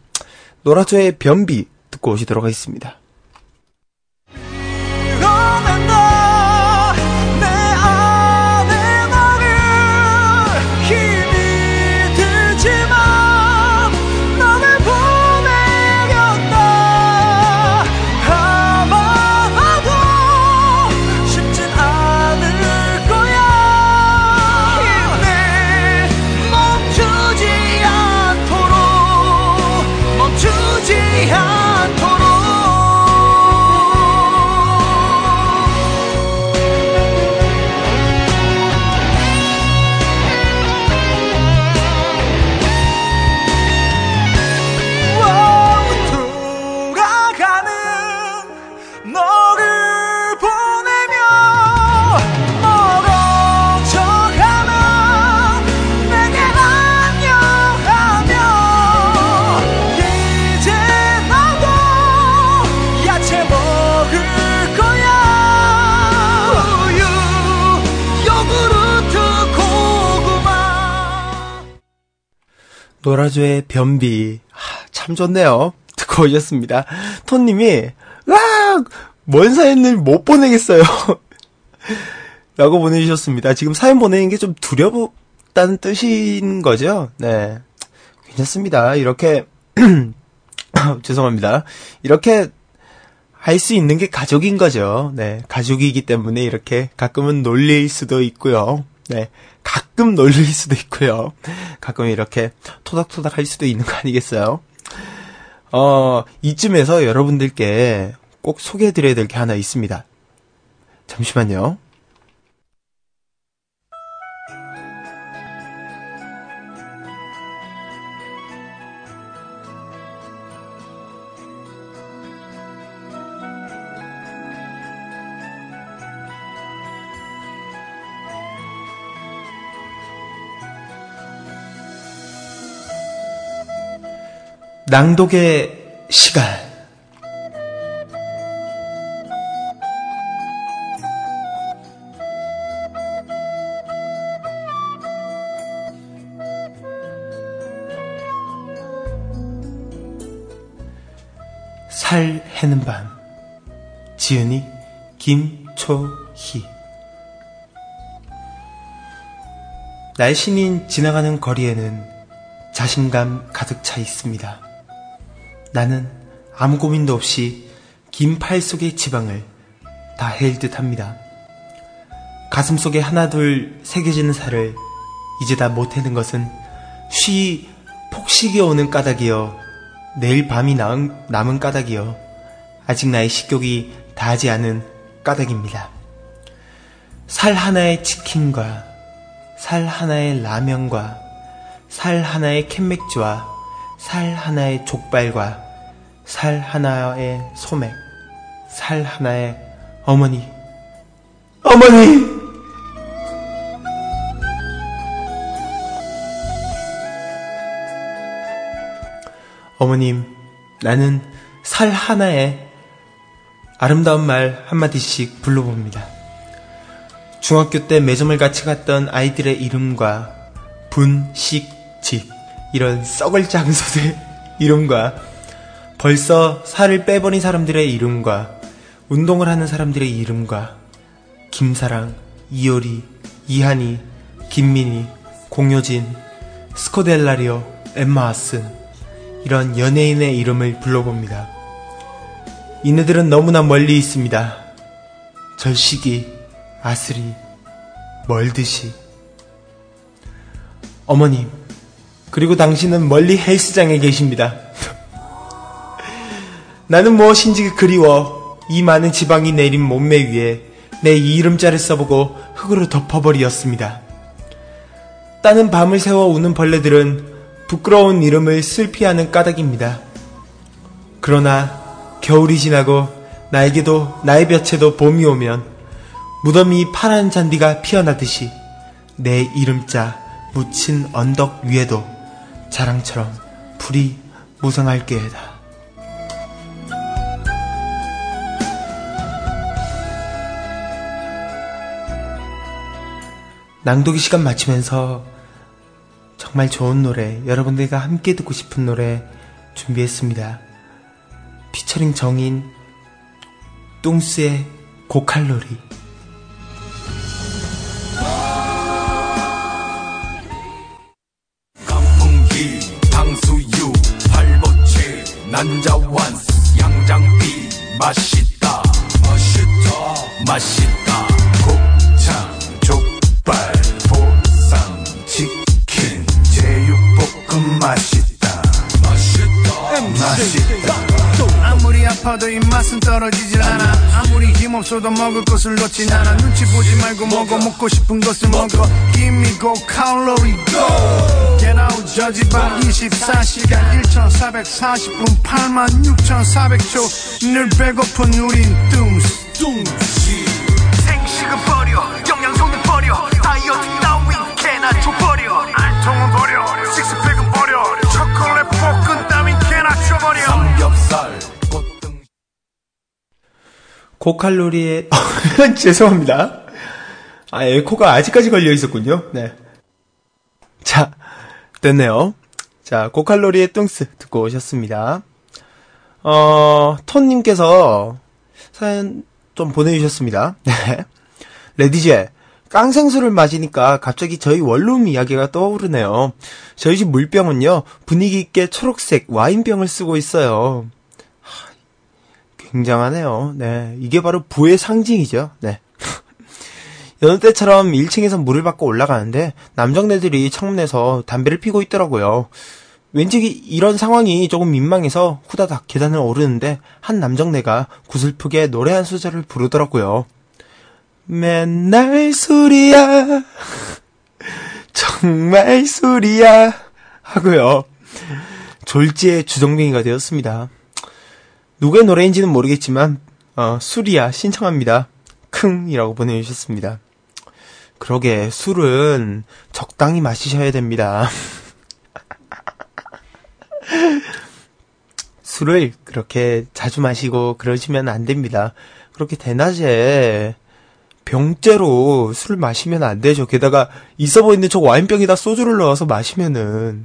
노라조의 변비 듣고 오시도록 하겠습니다. 노라조의 변비. 하, 참 좋네요. *laughs* 듣고 오셨습니다. 톤님이, 으악! 뭔 사연을 못 보내겠어요. *laughs* 라고 보내주셨습니다. 지금 사연 보내는 게 좀 두렵다는 뜻인 거죠? 네. 괜찮습니다. 이렇게, *clears throat* 죄송합니다. 이렇게 할 수 있는 게 가족인 거죠. 네. 가족이기 때문에 이렇게 가끔은 놀릴 수도 있고요. 네. 가끔 놀릴 수도 있고요. 가끔 이렇게 토닥토닥 할 수도 있는 거 아니겠어요? 어, 이쯤에서 여러분들께 꼭 소개해드려야 될 게 하나 있습니다. 잠시만요. 낭독의 시간. 살 해는 밤. 지은이 김초희. 날씬인 지나가는 거리에는 자신감 가득 차 있습니다. 나는 아무 고민도 없이 긴 팔 속의 지방을 다 해일 듯 합니다. 가슴 속에 하나둘 새겨지는 살을 이제 다 못 해는 것은 쉬 폭식이 오는 까닭이여 내일 밤이 남은, 남은 까닭이여 아직 나의 식욕이 다하지 않은 까닭입니다. 살 하나의 치킨과 살 하나의 라면과 살 하나의 캔맥주와 살 하나의 족발과 살 하나의 소맥, 살 하나의 어머니. 어머니! 어머님, 나는 살 하나에 아름다운 말 한마디씩 불러봅니다. 중학교 때 매점을 같이 갔던 아이들의 이름과 분, 식, 직, 이런 썩을 장소들 *laughs* 이름과 벌써 살을 빼버린 사람들의 이름과 운동을 하는 사람들의 이름과 김사랑, 이효리, 이한이, 김민희, 공효진, 스코델라리오, 엠마 아슨 이런 연예인의 이름을 불러봅니다. 이네들은 너무나 멀리 있습니다. 절식이, 아스리, 멀듯이. 어머님, 그리고 당신은 멀리 헬스장에 계십니다. *laughs* 나는 무엇인지 그리워 이 많은 지방이 내린 몸매 위에 내 이름자를 써보고 흙으로 덮어버리었습니다. 따는 밤을 새워 우는 벌레들은 부끄러운 이름을 슬피 하는 까닭입니다. 그러나 겨울이 지나고 나에게도 나의 볕에도 봄이 오면 무덤이 파란 잔디가 피어나듯이 내 이름자 묻힌 언덕 위에도 자랑처럼 불이 무성할 게다. 낭독의 시간 마치면서 정말 좋은 노래, 여러분들과 함께 듣고 싶은 노래 준비했습니다. 피처링 정인 뚱스의 고칼로리. 강풍기 당수유 팔보채 난자완스 양장비 맛있다. 맛있다. 맛있다. 곱창 족발 맛있다. 맛있다. 맛있다 아무리 아파도 입맛은 떨어지질 않아. 아무리 힘없어도 먹을 것을 놓진 않아. 눈치 보지 말고 먹어. 먹고 싶은 것을 먹어. Give me go calorie go. Get out 저지방 24시간 1440분 86,400초. 늘 배고픈 우린 뚱스 뚱스 생식은 버려. 영양소는 버려 고칼로리의 *laughs* 죄송합니다. 아 에코가 아직까지 걸려 있었군요. 네. 자 됐네요. 자 고칼로리의 뚱스 듣고 오셨습니다. 어 톤님께서 사연 좀 보내주셨습니다. 네. 레디제 깡생수를 마시니까 갑자기 저희 원룸 이야기가 떠오르네요. 저희 집 물병은요 분위기 있게 초록색 와인병을 쓰고 있어요. 굉장하네요. 네. 이게 바로 부의 상징이죠. 네. *laughs* 여느 때처럼 1층에서 물을 받고 올라가는데 남정네들이 창문에서 담배를 피고 있더라고요. 왠지 이런 상황이 조금 민망해서 후다닥 계단을 오르는데 한 남정네가 구슬프게 노래 한 소절을 부르더라고요. 맨날 술이야. *laughs* 정말 술이야. 하고요. 졸지의 주정뱅이가 되었습니다. 누구의 노래인지는 모르겠지만 어, 술이야 신청합니다. 킁이라고 보내주셨습니다. 그러게 술은 적당히 마시셔야 됩니다. *laughs* 술을 그렇게 자주 마시고 그러시면 안 됩니다. 그렇게 대낮에 병째로 술 마시면 안 되죠. 게다가 있어 보이는 저 와인병에다 소주를 넣어서 마시면은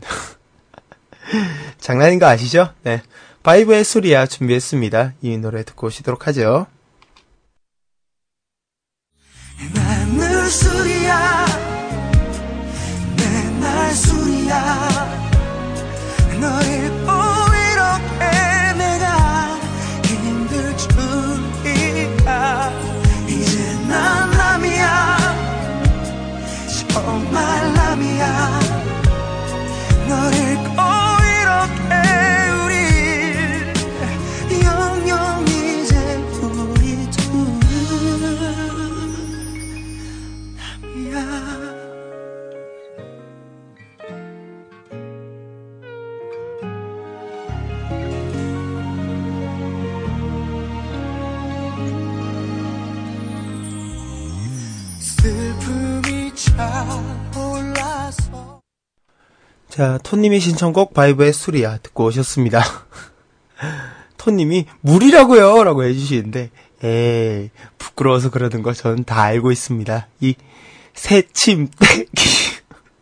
*laughs* 장난인 거 아시죠? 네. 바이브의 술이야 준비했습니다. 이 노래 듣고 오시도록 하죠. 정말 남이야 널 잃고 자, 톤님의 신청곡 바이브의 술이야 듣고 오셨습니다. *laughs* 톤님이 물이라고요 라고 해주시는데 에이 부끄러워서 그러는 거 저는 다 알고 있습니다. 이 새침 떼기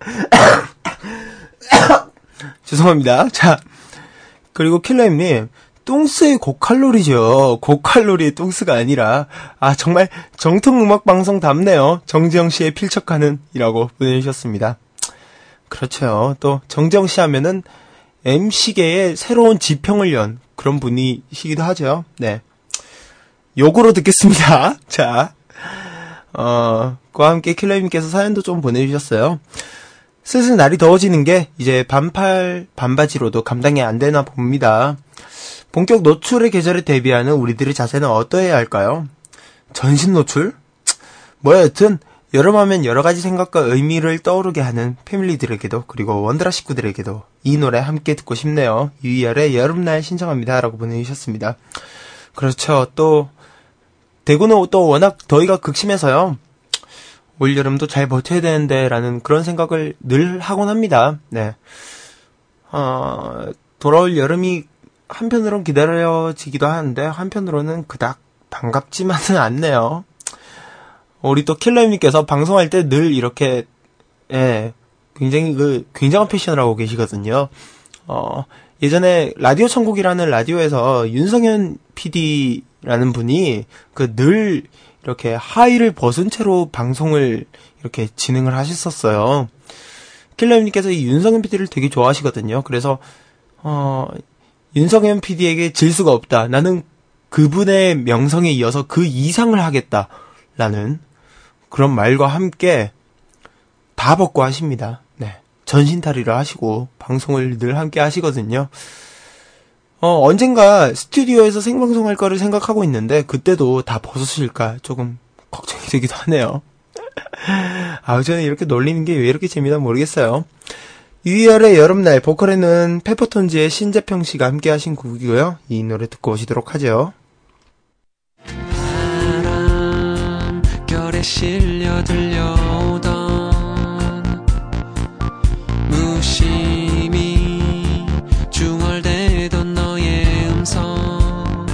*coughs* 죄송합니다. 자 그리고 킬러임님 뚱스의 고칼로리죠. 고칼로리의 뚱스가 아니라 아 정말 정통 음악 방송 답네요. 정지영 씨의 필적하는 이라고 보내주셨습니다. 그렇죠. 또 정정 씨 하면은 MC계의 새로운 지평을 연 그런 분이시기도 하죠. 네. 요거로 듣겠습니다. *laughs* 자, 어, 그와 함께 킬러님께서 사연도 좀 보내주셨어요. 슬슬 날이 더워지는 게 이제 반팔, 반바지로도 감당이 안 되나 봅니다. 본격 노출의 계절에 대비하는 우리들의 자세는 어떠해야 할까요? 전신 노출? 뭐 여튼 여름하면 여러 가지 생각과 의미를 떠오르게 하는 패밀리들에게도 그리고 원드라 식구들에게도 이 노래 함께 듣고 싶네요. 유이열의 여름날 신청합니다라고 보내주셨습니다. 그렇죠. 또 대구는 또 워낙 더위가 극심해서요. 올 여름도 잘 버텨야 되는데라는 그런 생각을 늘 하곤 합니다. 네. 어, 돌아올 여름이 한편으로는 기다려지기도 하는데 한편으로는 그닥 반갑지만은 않네요. 우리 또 킬러님께서 방송할 때 늘 이렇게 예 굉장히 그 굉장한 패션을 하고 계시거든요. 어 예전에 라디오 천국이라는 라디오에서 윤성현 PD라는 분이 그 늘 이렇게 하의를 벗은 채로 방송을 이렇게 진행을 하셨었어요. 킬러님께서 이 윤성현 PD를 되게 좋아하시거든요. 그래서 어 윤성현 PD에게 질 수가 없다. 나는 그분의 명성에 이어서 그 이상을 하겠다 라는 그런 말과 함께 다 벗고 하십니다. 네. 전신탈의를 하시고 방송을 늘 함께 하시거든요. 어, 언젠가 스튜디오에서 생방송 할 거를 생각하고 있는데 그때도 다 벗으실까 조금 걱정이 되기도 하네요. *laughs* 아, 저는 이렇게 놀리는 게 왜 이렇게 재미나 모르겠어요. 유이열의 여름날 보컬에는 페퍼톤즈의 신재평 씨가 함께 하신 곡이고요. 이 노래 듣고 오시도록 하죠. 결에 실려 들려오던 무심히 중얼대던 너의 음성.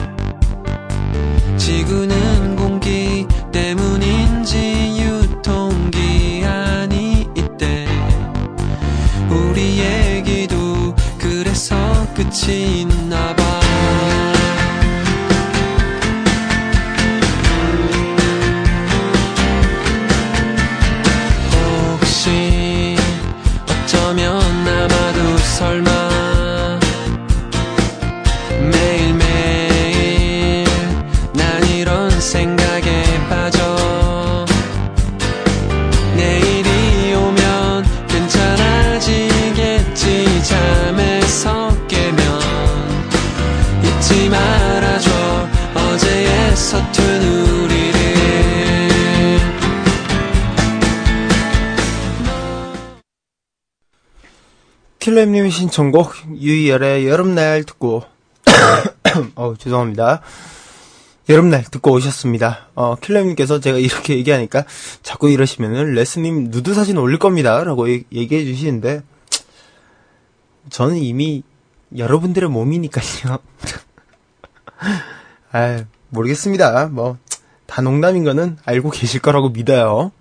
지구는 공기 때문인지 유통기한이 있대. 우리 얘기도 그래서 끝이 킬러님의 신청곡 유이열의 여름날 듣고 *coughs* 어 죄송합니다. 여름날 듣고 오셨습니다. 어 킬러님께서 제가 이렇게 얘기하니까 자꾸 이러시면은 레스님 누드 사진 올릴 겁니다 라고 얘- 얘기해 주시는데 저는 이미 여러분들의 몸이니까요. *laughs* 아 모르겠습니다. 뭐 다 농담인 거는 알고 계실 거라고 믿어요.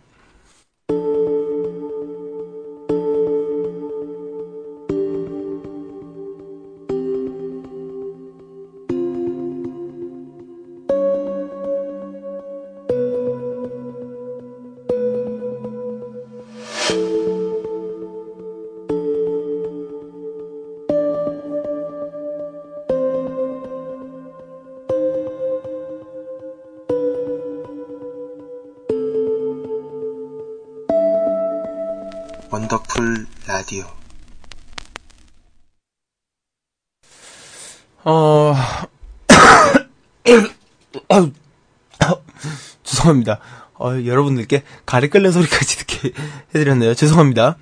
죄송합니다. 어, 여러분들께 가래 끓는 소리까지 듣게 *laughs* 해드렸네요. 죄송합니다.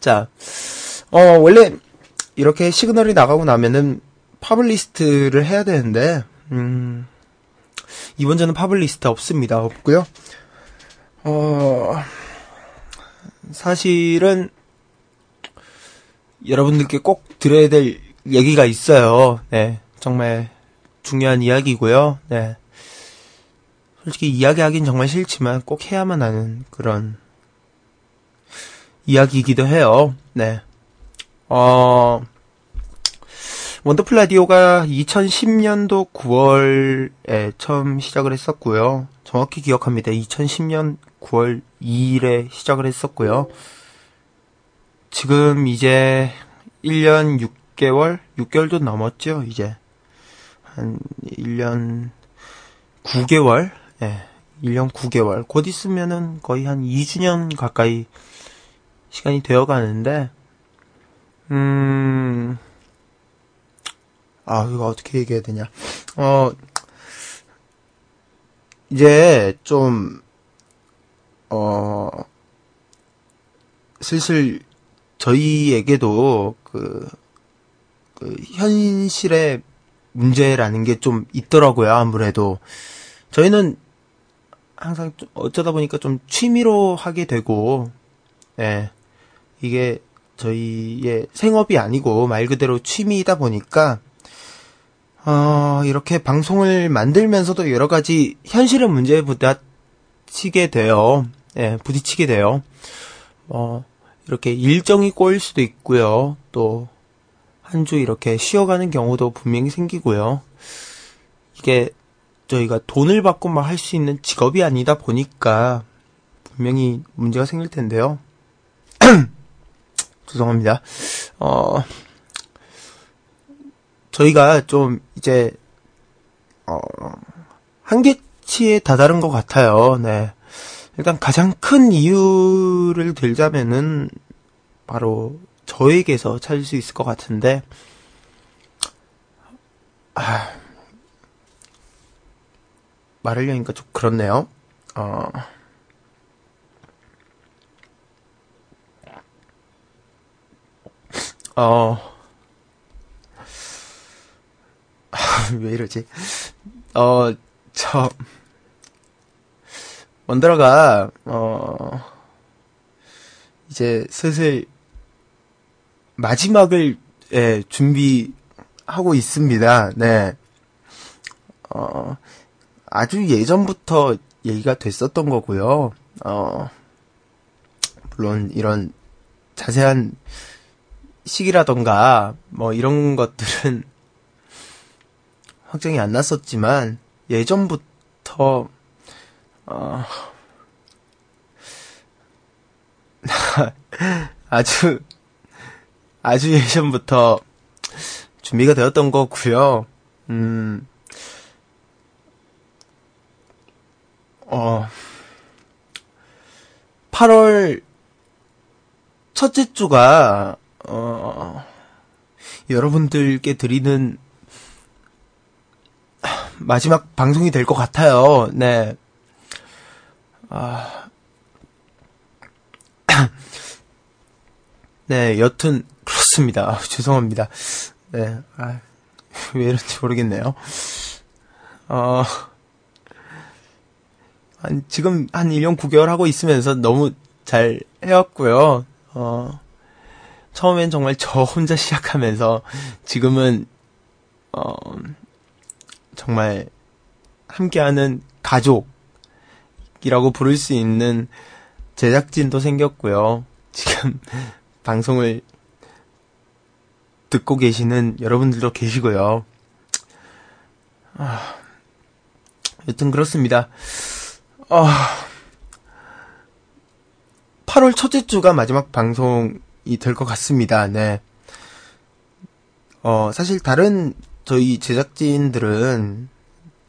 자, 어, 원래 이렇게 시그널이 나가고 나면은 파블리스트를 해야 되는데, 음, 이번 주는 파블리스트 없습니다. 없고요 어, 사실은 여러분들께 꼭 들어야 될 얘기가 있어요. 네, 정말 중요한 이야기고요. 네, 솔직히 이야기하긴 정말 싫지만 꼭 해야만 하는 그런 이야기이기도 해요. 네, 어, 원더풀 라디오가 2010년도 9월에 처음 시작을 했었고요. 정확히 기억합니다. 2010년 9월 2일에 시작을 했었고요. 지금 이제 1년 6개월? 6개월도 넘었죠, 이제. 한 1년 9개월? 예. 1년 9개월. 곧 있으면은 거의 한 2주년 가까이 시간이 되어 가는데, 음, 아, 이거 어떻게 얘기해야 되냐. 어, 이제 좀, 어, 슬슬 저희에게도 그, 그 현실의 문제라는 게 좀 있더라고요, 아무래도. 저희는 항상 좀 어쩌다 보니까 좀 취미로 하게 되고, 예. 이게 저희의 생업이 아니고 말 그대로 취미이다 보니까, 어, 이렇게 방송을 만들면서도 여러 가지 현실의 문제에 부딪히게 돼요. 예, 부딪히게 돼요. 어, 이렇게 일정이 꼬일 수도 있고요. 또, 한 주 이렇게 쉬어가는 경우도 분명히 생기고요. 이게 저희가 돈을 받고 막 할 수 있는 직업이 아니다 보니까 분명히 문제가 생길 텐데요. *clears throat* 죄송합니다. 어, 저희가 좀 이제, 어, 한계치에 다다른 것 같아요. 네. 일단 가장 큰 이유를 들자면은, 바로 저에게서 찾을 수 있을 것 같은데, 아, 말하려니까 좀 그렇네요. 어, 어, *laughs* 왜 이러지? 어, 저, 원더러가, 어, 이제 슬슬 마지막을, 예, 준비하고 있습니다. 네. 어, 아주 예전부터 얘기가 됐었던 거고요. 어, 물론 이런 자세한 시기라던가 뭐 이런 것들은 확정이 안 났었지만 예전부터 어 *laughs* 아주 아주 예전부터 준비가 되었던 거고요. 음. 어 8월 첫째 주가 어, 여러분들께 드리는 마지막 방송이 될 것 같아요. 네. 아, *clears throat* 네, 여튼 그렇습니다. 아, 죄송합니다. 네, 아, 왜 이런지 모르겠네요. 어, 한, 지금 한 1년 9개월 하고 있으면서 너무 잘 해왔고요. 어, 처음엔 정말 저 혼자 *laughs* 시작하면서 지금은 어 정말 함께하는 가족이라고 부를 수 있는 제작진도 생겼고요. 지금 *laughs* 방송을 듣고 계시는 여러분들도 계시고요. 아, 여튼 그렇습니다. 아, 8월 첫째 주가 마지막 방송이 될 것 같습니다. 네. 어, 사실 다른 저희 제작진들은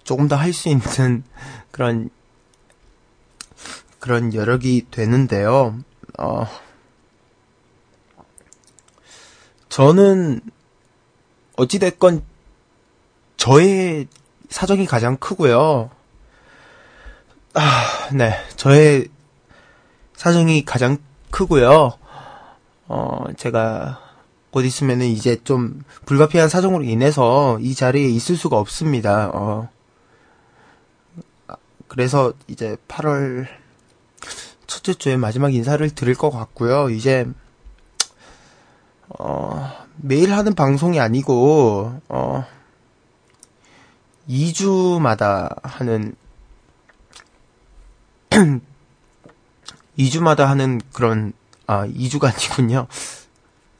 조금 더 할 수 있는 *laughs* 그런, 그런 여력이 되는데요. 어, 저는 어찌됐건 저의 사정이 가장 크고요. 아, 네. 저의 사정이 가장 크고요. 어, 제가 곧 있으면은 이제 좀 불가피한 사정으로 인해서 이 자리에 있을 수가 없습니다. 어. 그래서 이제 8월 첫째 주에 마지막 인사를 드릴 것 같고요. 이제 어, 매일 하는 방송이 아니고 어 2주마다 하는 *clears throat* 2주마다 하는 그런, 아, 2주가 아니군요.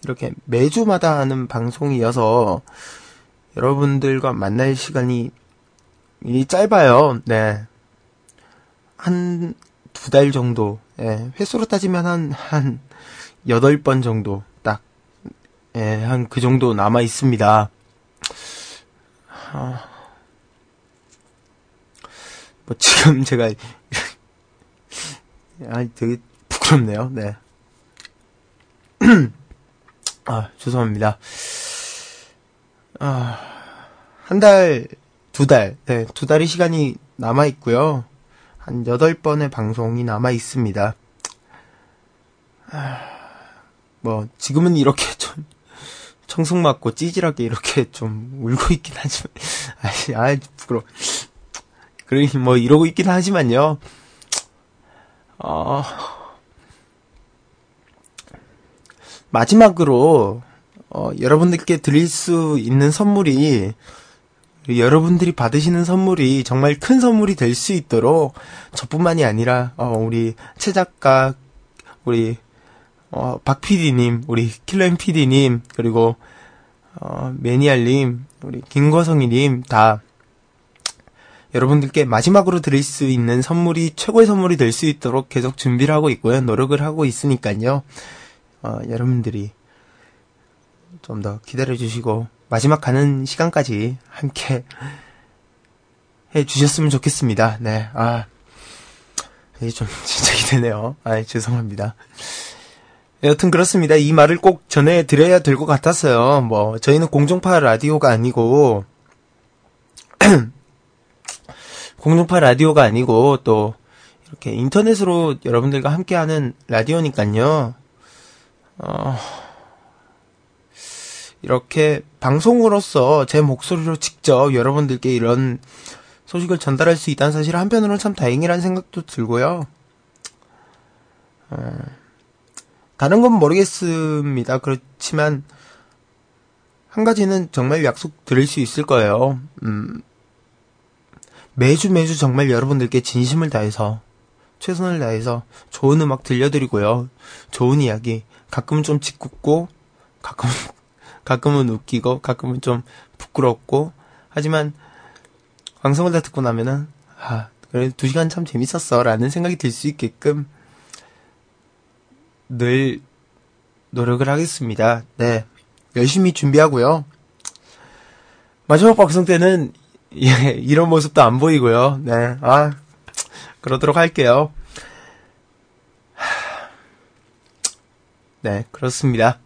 이렇게 매주마다 하는 방송이어서 여러분들과 만날 시간이 이 짧아요. 네. 한 두 달 정도. 예. 횟수로 따지면 한, 한, 여덟 번 정도. 딱. 예, 한 그 정도 남아 있습니다. 아, 뭐, 지금 제가 아, 되게 부끄럽네요. 네. *clears throat* 아, 죄송합니다. 아, 한 달, 두 달, 네, 두 달의 시간이 남아 있고요. 한 여덟 번의 방송이 남아 있습니다. 아, 뭐, 지금은 이렇게 *laughs* 좀, 청승 맞고 찌질하게 이렇게 좀 울고 있긴 하지만, *laughs* 아이, 아이, 부끄러워. 그러니 뭐 이러고 있긴 하지만요. 어, 마지막으로 어, 여러분들께 드릴 수 있는 선물이 여러분들이 받으시는 선물이 정말 큰 선물이 될 수 있도록 저뿐만이 아니라 어, 우리 최 작가, 우리 어, 박 PD님, 우리 킬러임 PD님 그리고 어, 매니알님, 우리 김거성이님 다 여러분들께 마지막으로 드릴 수 있는 선물이 최고의 선물이 될 수 있도록 계속 준비를 하고 있고요. 노력을 하고 있으니까요. 어, 여러분들이 좀 더 기다려 주시고 마지막 가는 시간까지 함께 해 주셨으면 좋겠습니다. 네. 아. 이게 좀 *laughs* 진짜 기대네요. 아, 죄송합니다. 여튼 그렇습니다. 이 말을 꼭 전해드려야 될 것 같았어요. 뭐, 저희는 공중파 라디오가 아니고, *clears throat* 공중파 라디오가 아니고, 또, 이렇게 인터넷으로 여러분들과 함께하는 라디오니까요. 어, 이렇게 방송으로서 제 목소리로 직접 여러분들께 이런 소식을 전달할 수 있다는 사실 한편으로는 참 다행이라는 생각도 들고요. 어, 다른 건 모르겠습니다. 그렇지만 한 가지는 정말 약속 드릴 수 있을 거예요. 음, 매주 매주 정말 여러분들께 진심을 다해서 최선을 다해서 좋은 음악 들려드리고요. 좋은 이야기 가끔은 좀 짓궂고 가끔 *laughs* 가끔은 웃기고 가끔은 좀 부끄럽고 하지만 방송을 다 듣고 나면은 아 그래 두 시간 참 재밌었어 라는 생각이 들 수 있게끔 늘 노력을 하겠습니다. 네 열심히 준비하고요. 마지막 방송 때는 예, 이런 모습도 안 보이고요. 네, 아 그러도록 할게요. 네, 그렇습니다.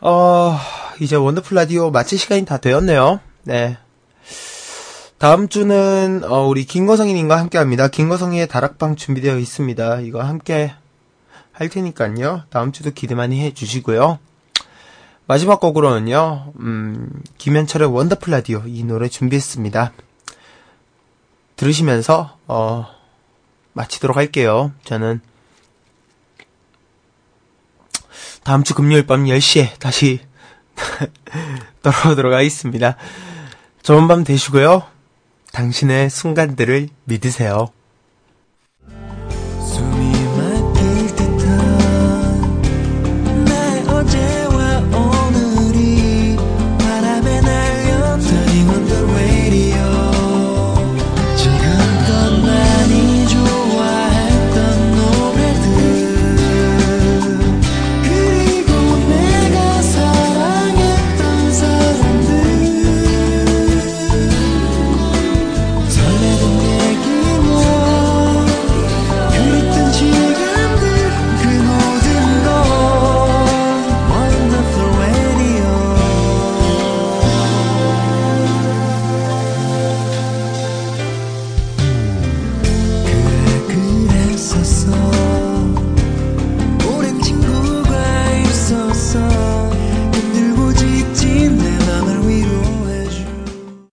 어, 이제 원더풀 라디오 마칠 시간이 다 되었네요. 네. 다음 주는, 어, 우리 김거성이님과 함께 합니다. 김거성이의 다락방 준비되어 있습니다. 이거 함께 할 테니까요. 다음 주도 기대 많이 해 주시고요. 마지막 곡으로는요, 음, 김현철의 원더풀 라디오 이 노래 준비했습니다. 들으시면서, 어, 마치도록 할게요. 저는 다음 주 금요일 밤 10시에 다시 *laughs* 돌아오도록 하겠습니다. 좋은 밤 되시고요. 당신의 순간들을 믿으세요.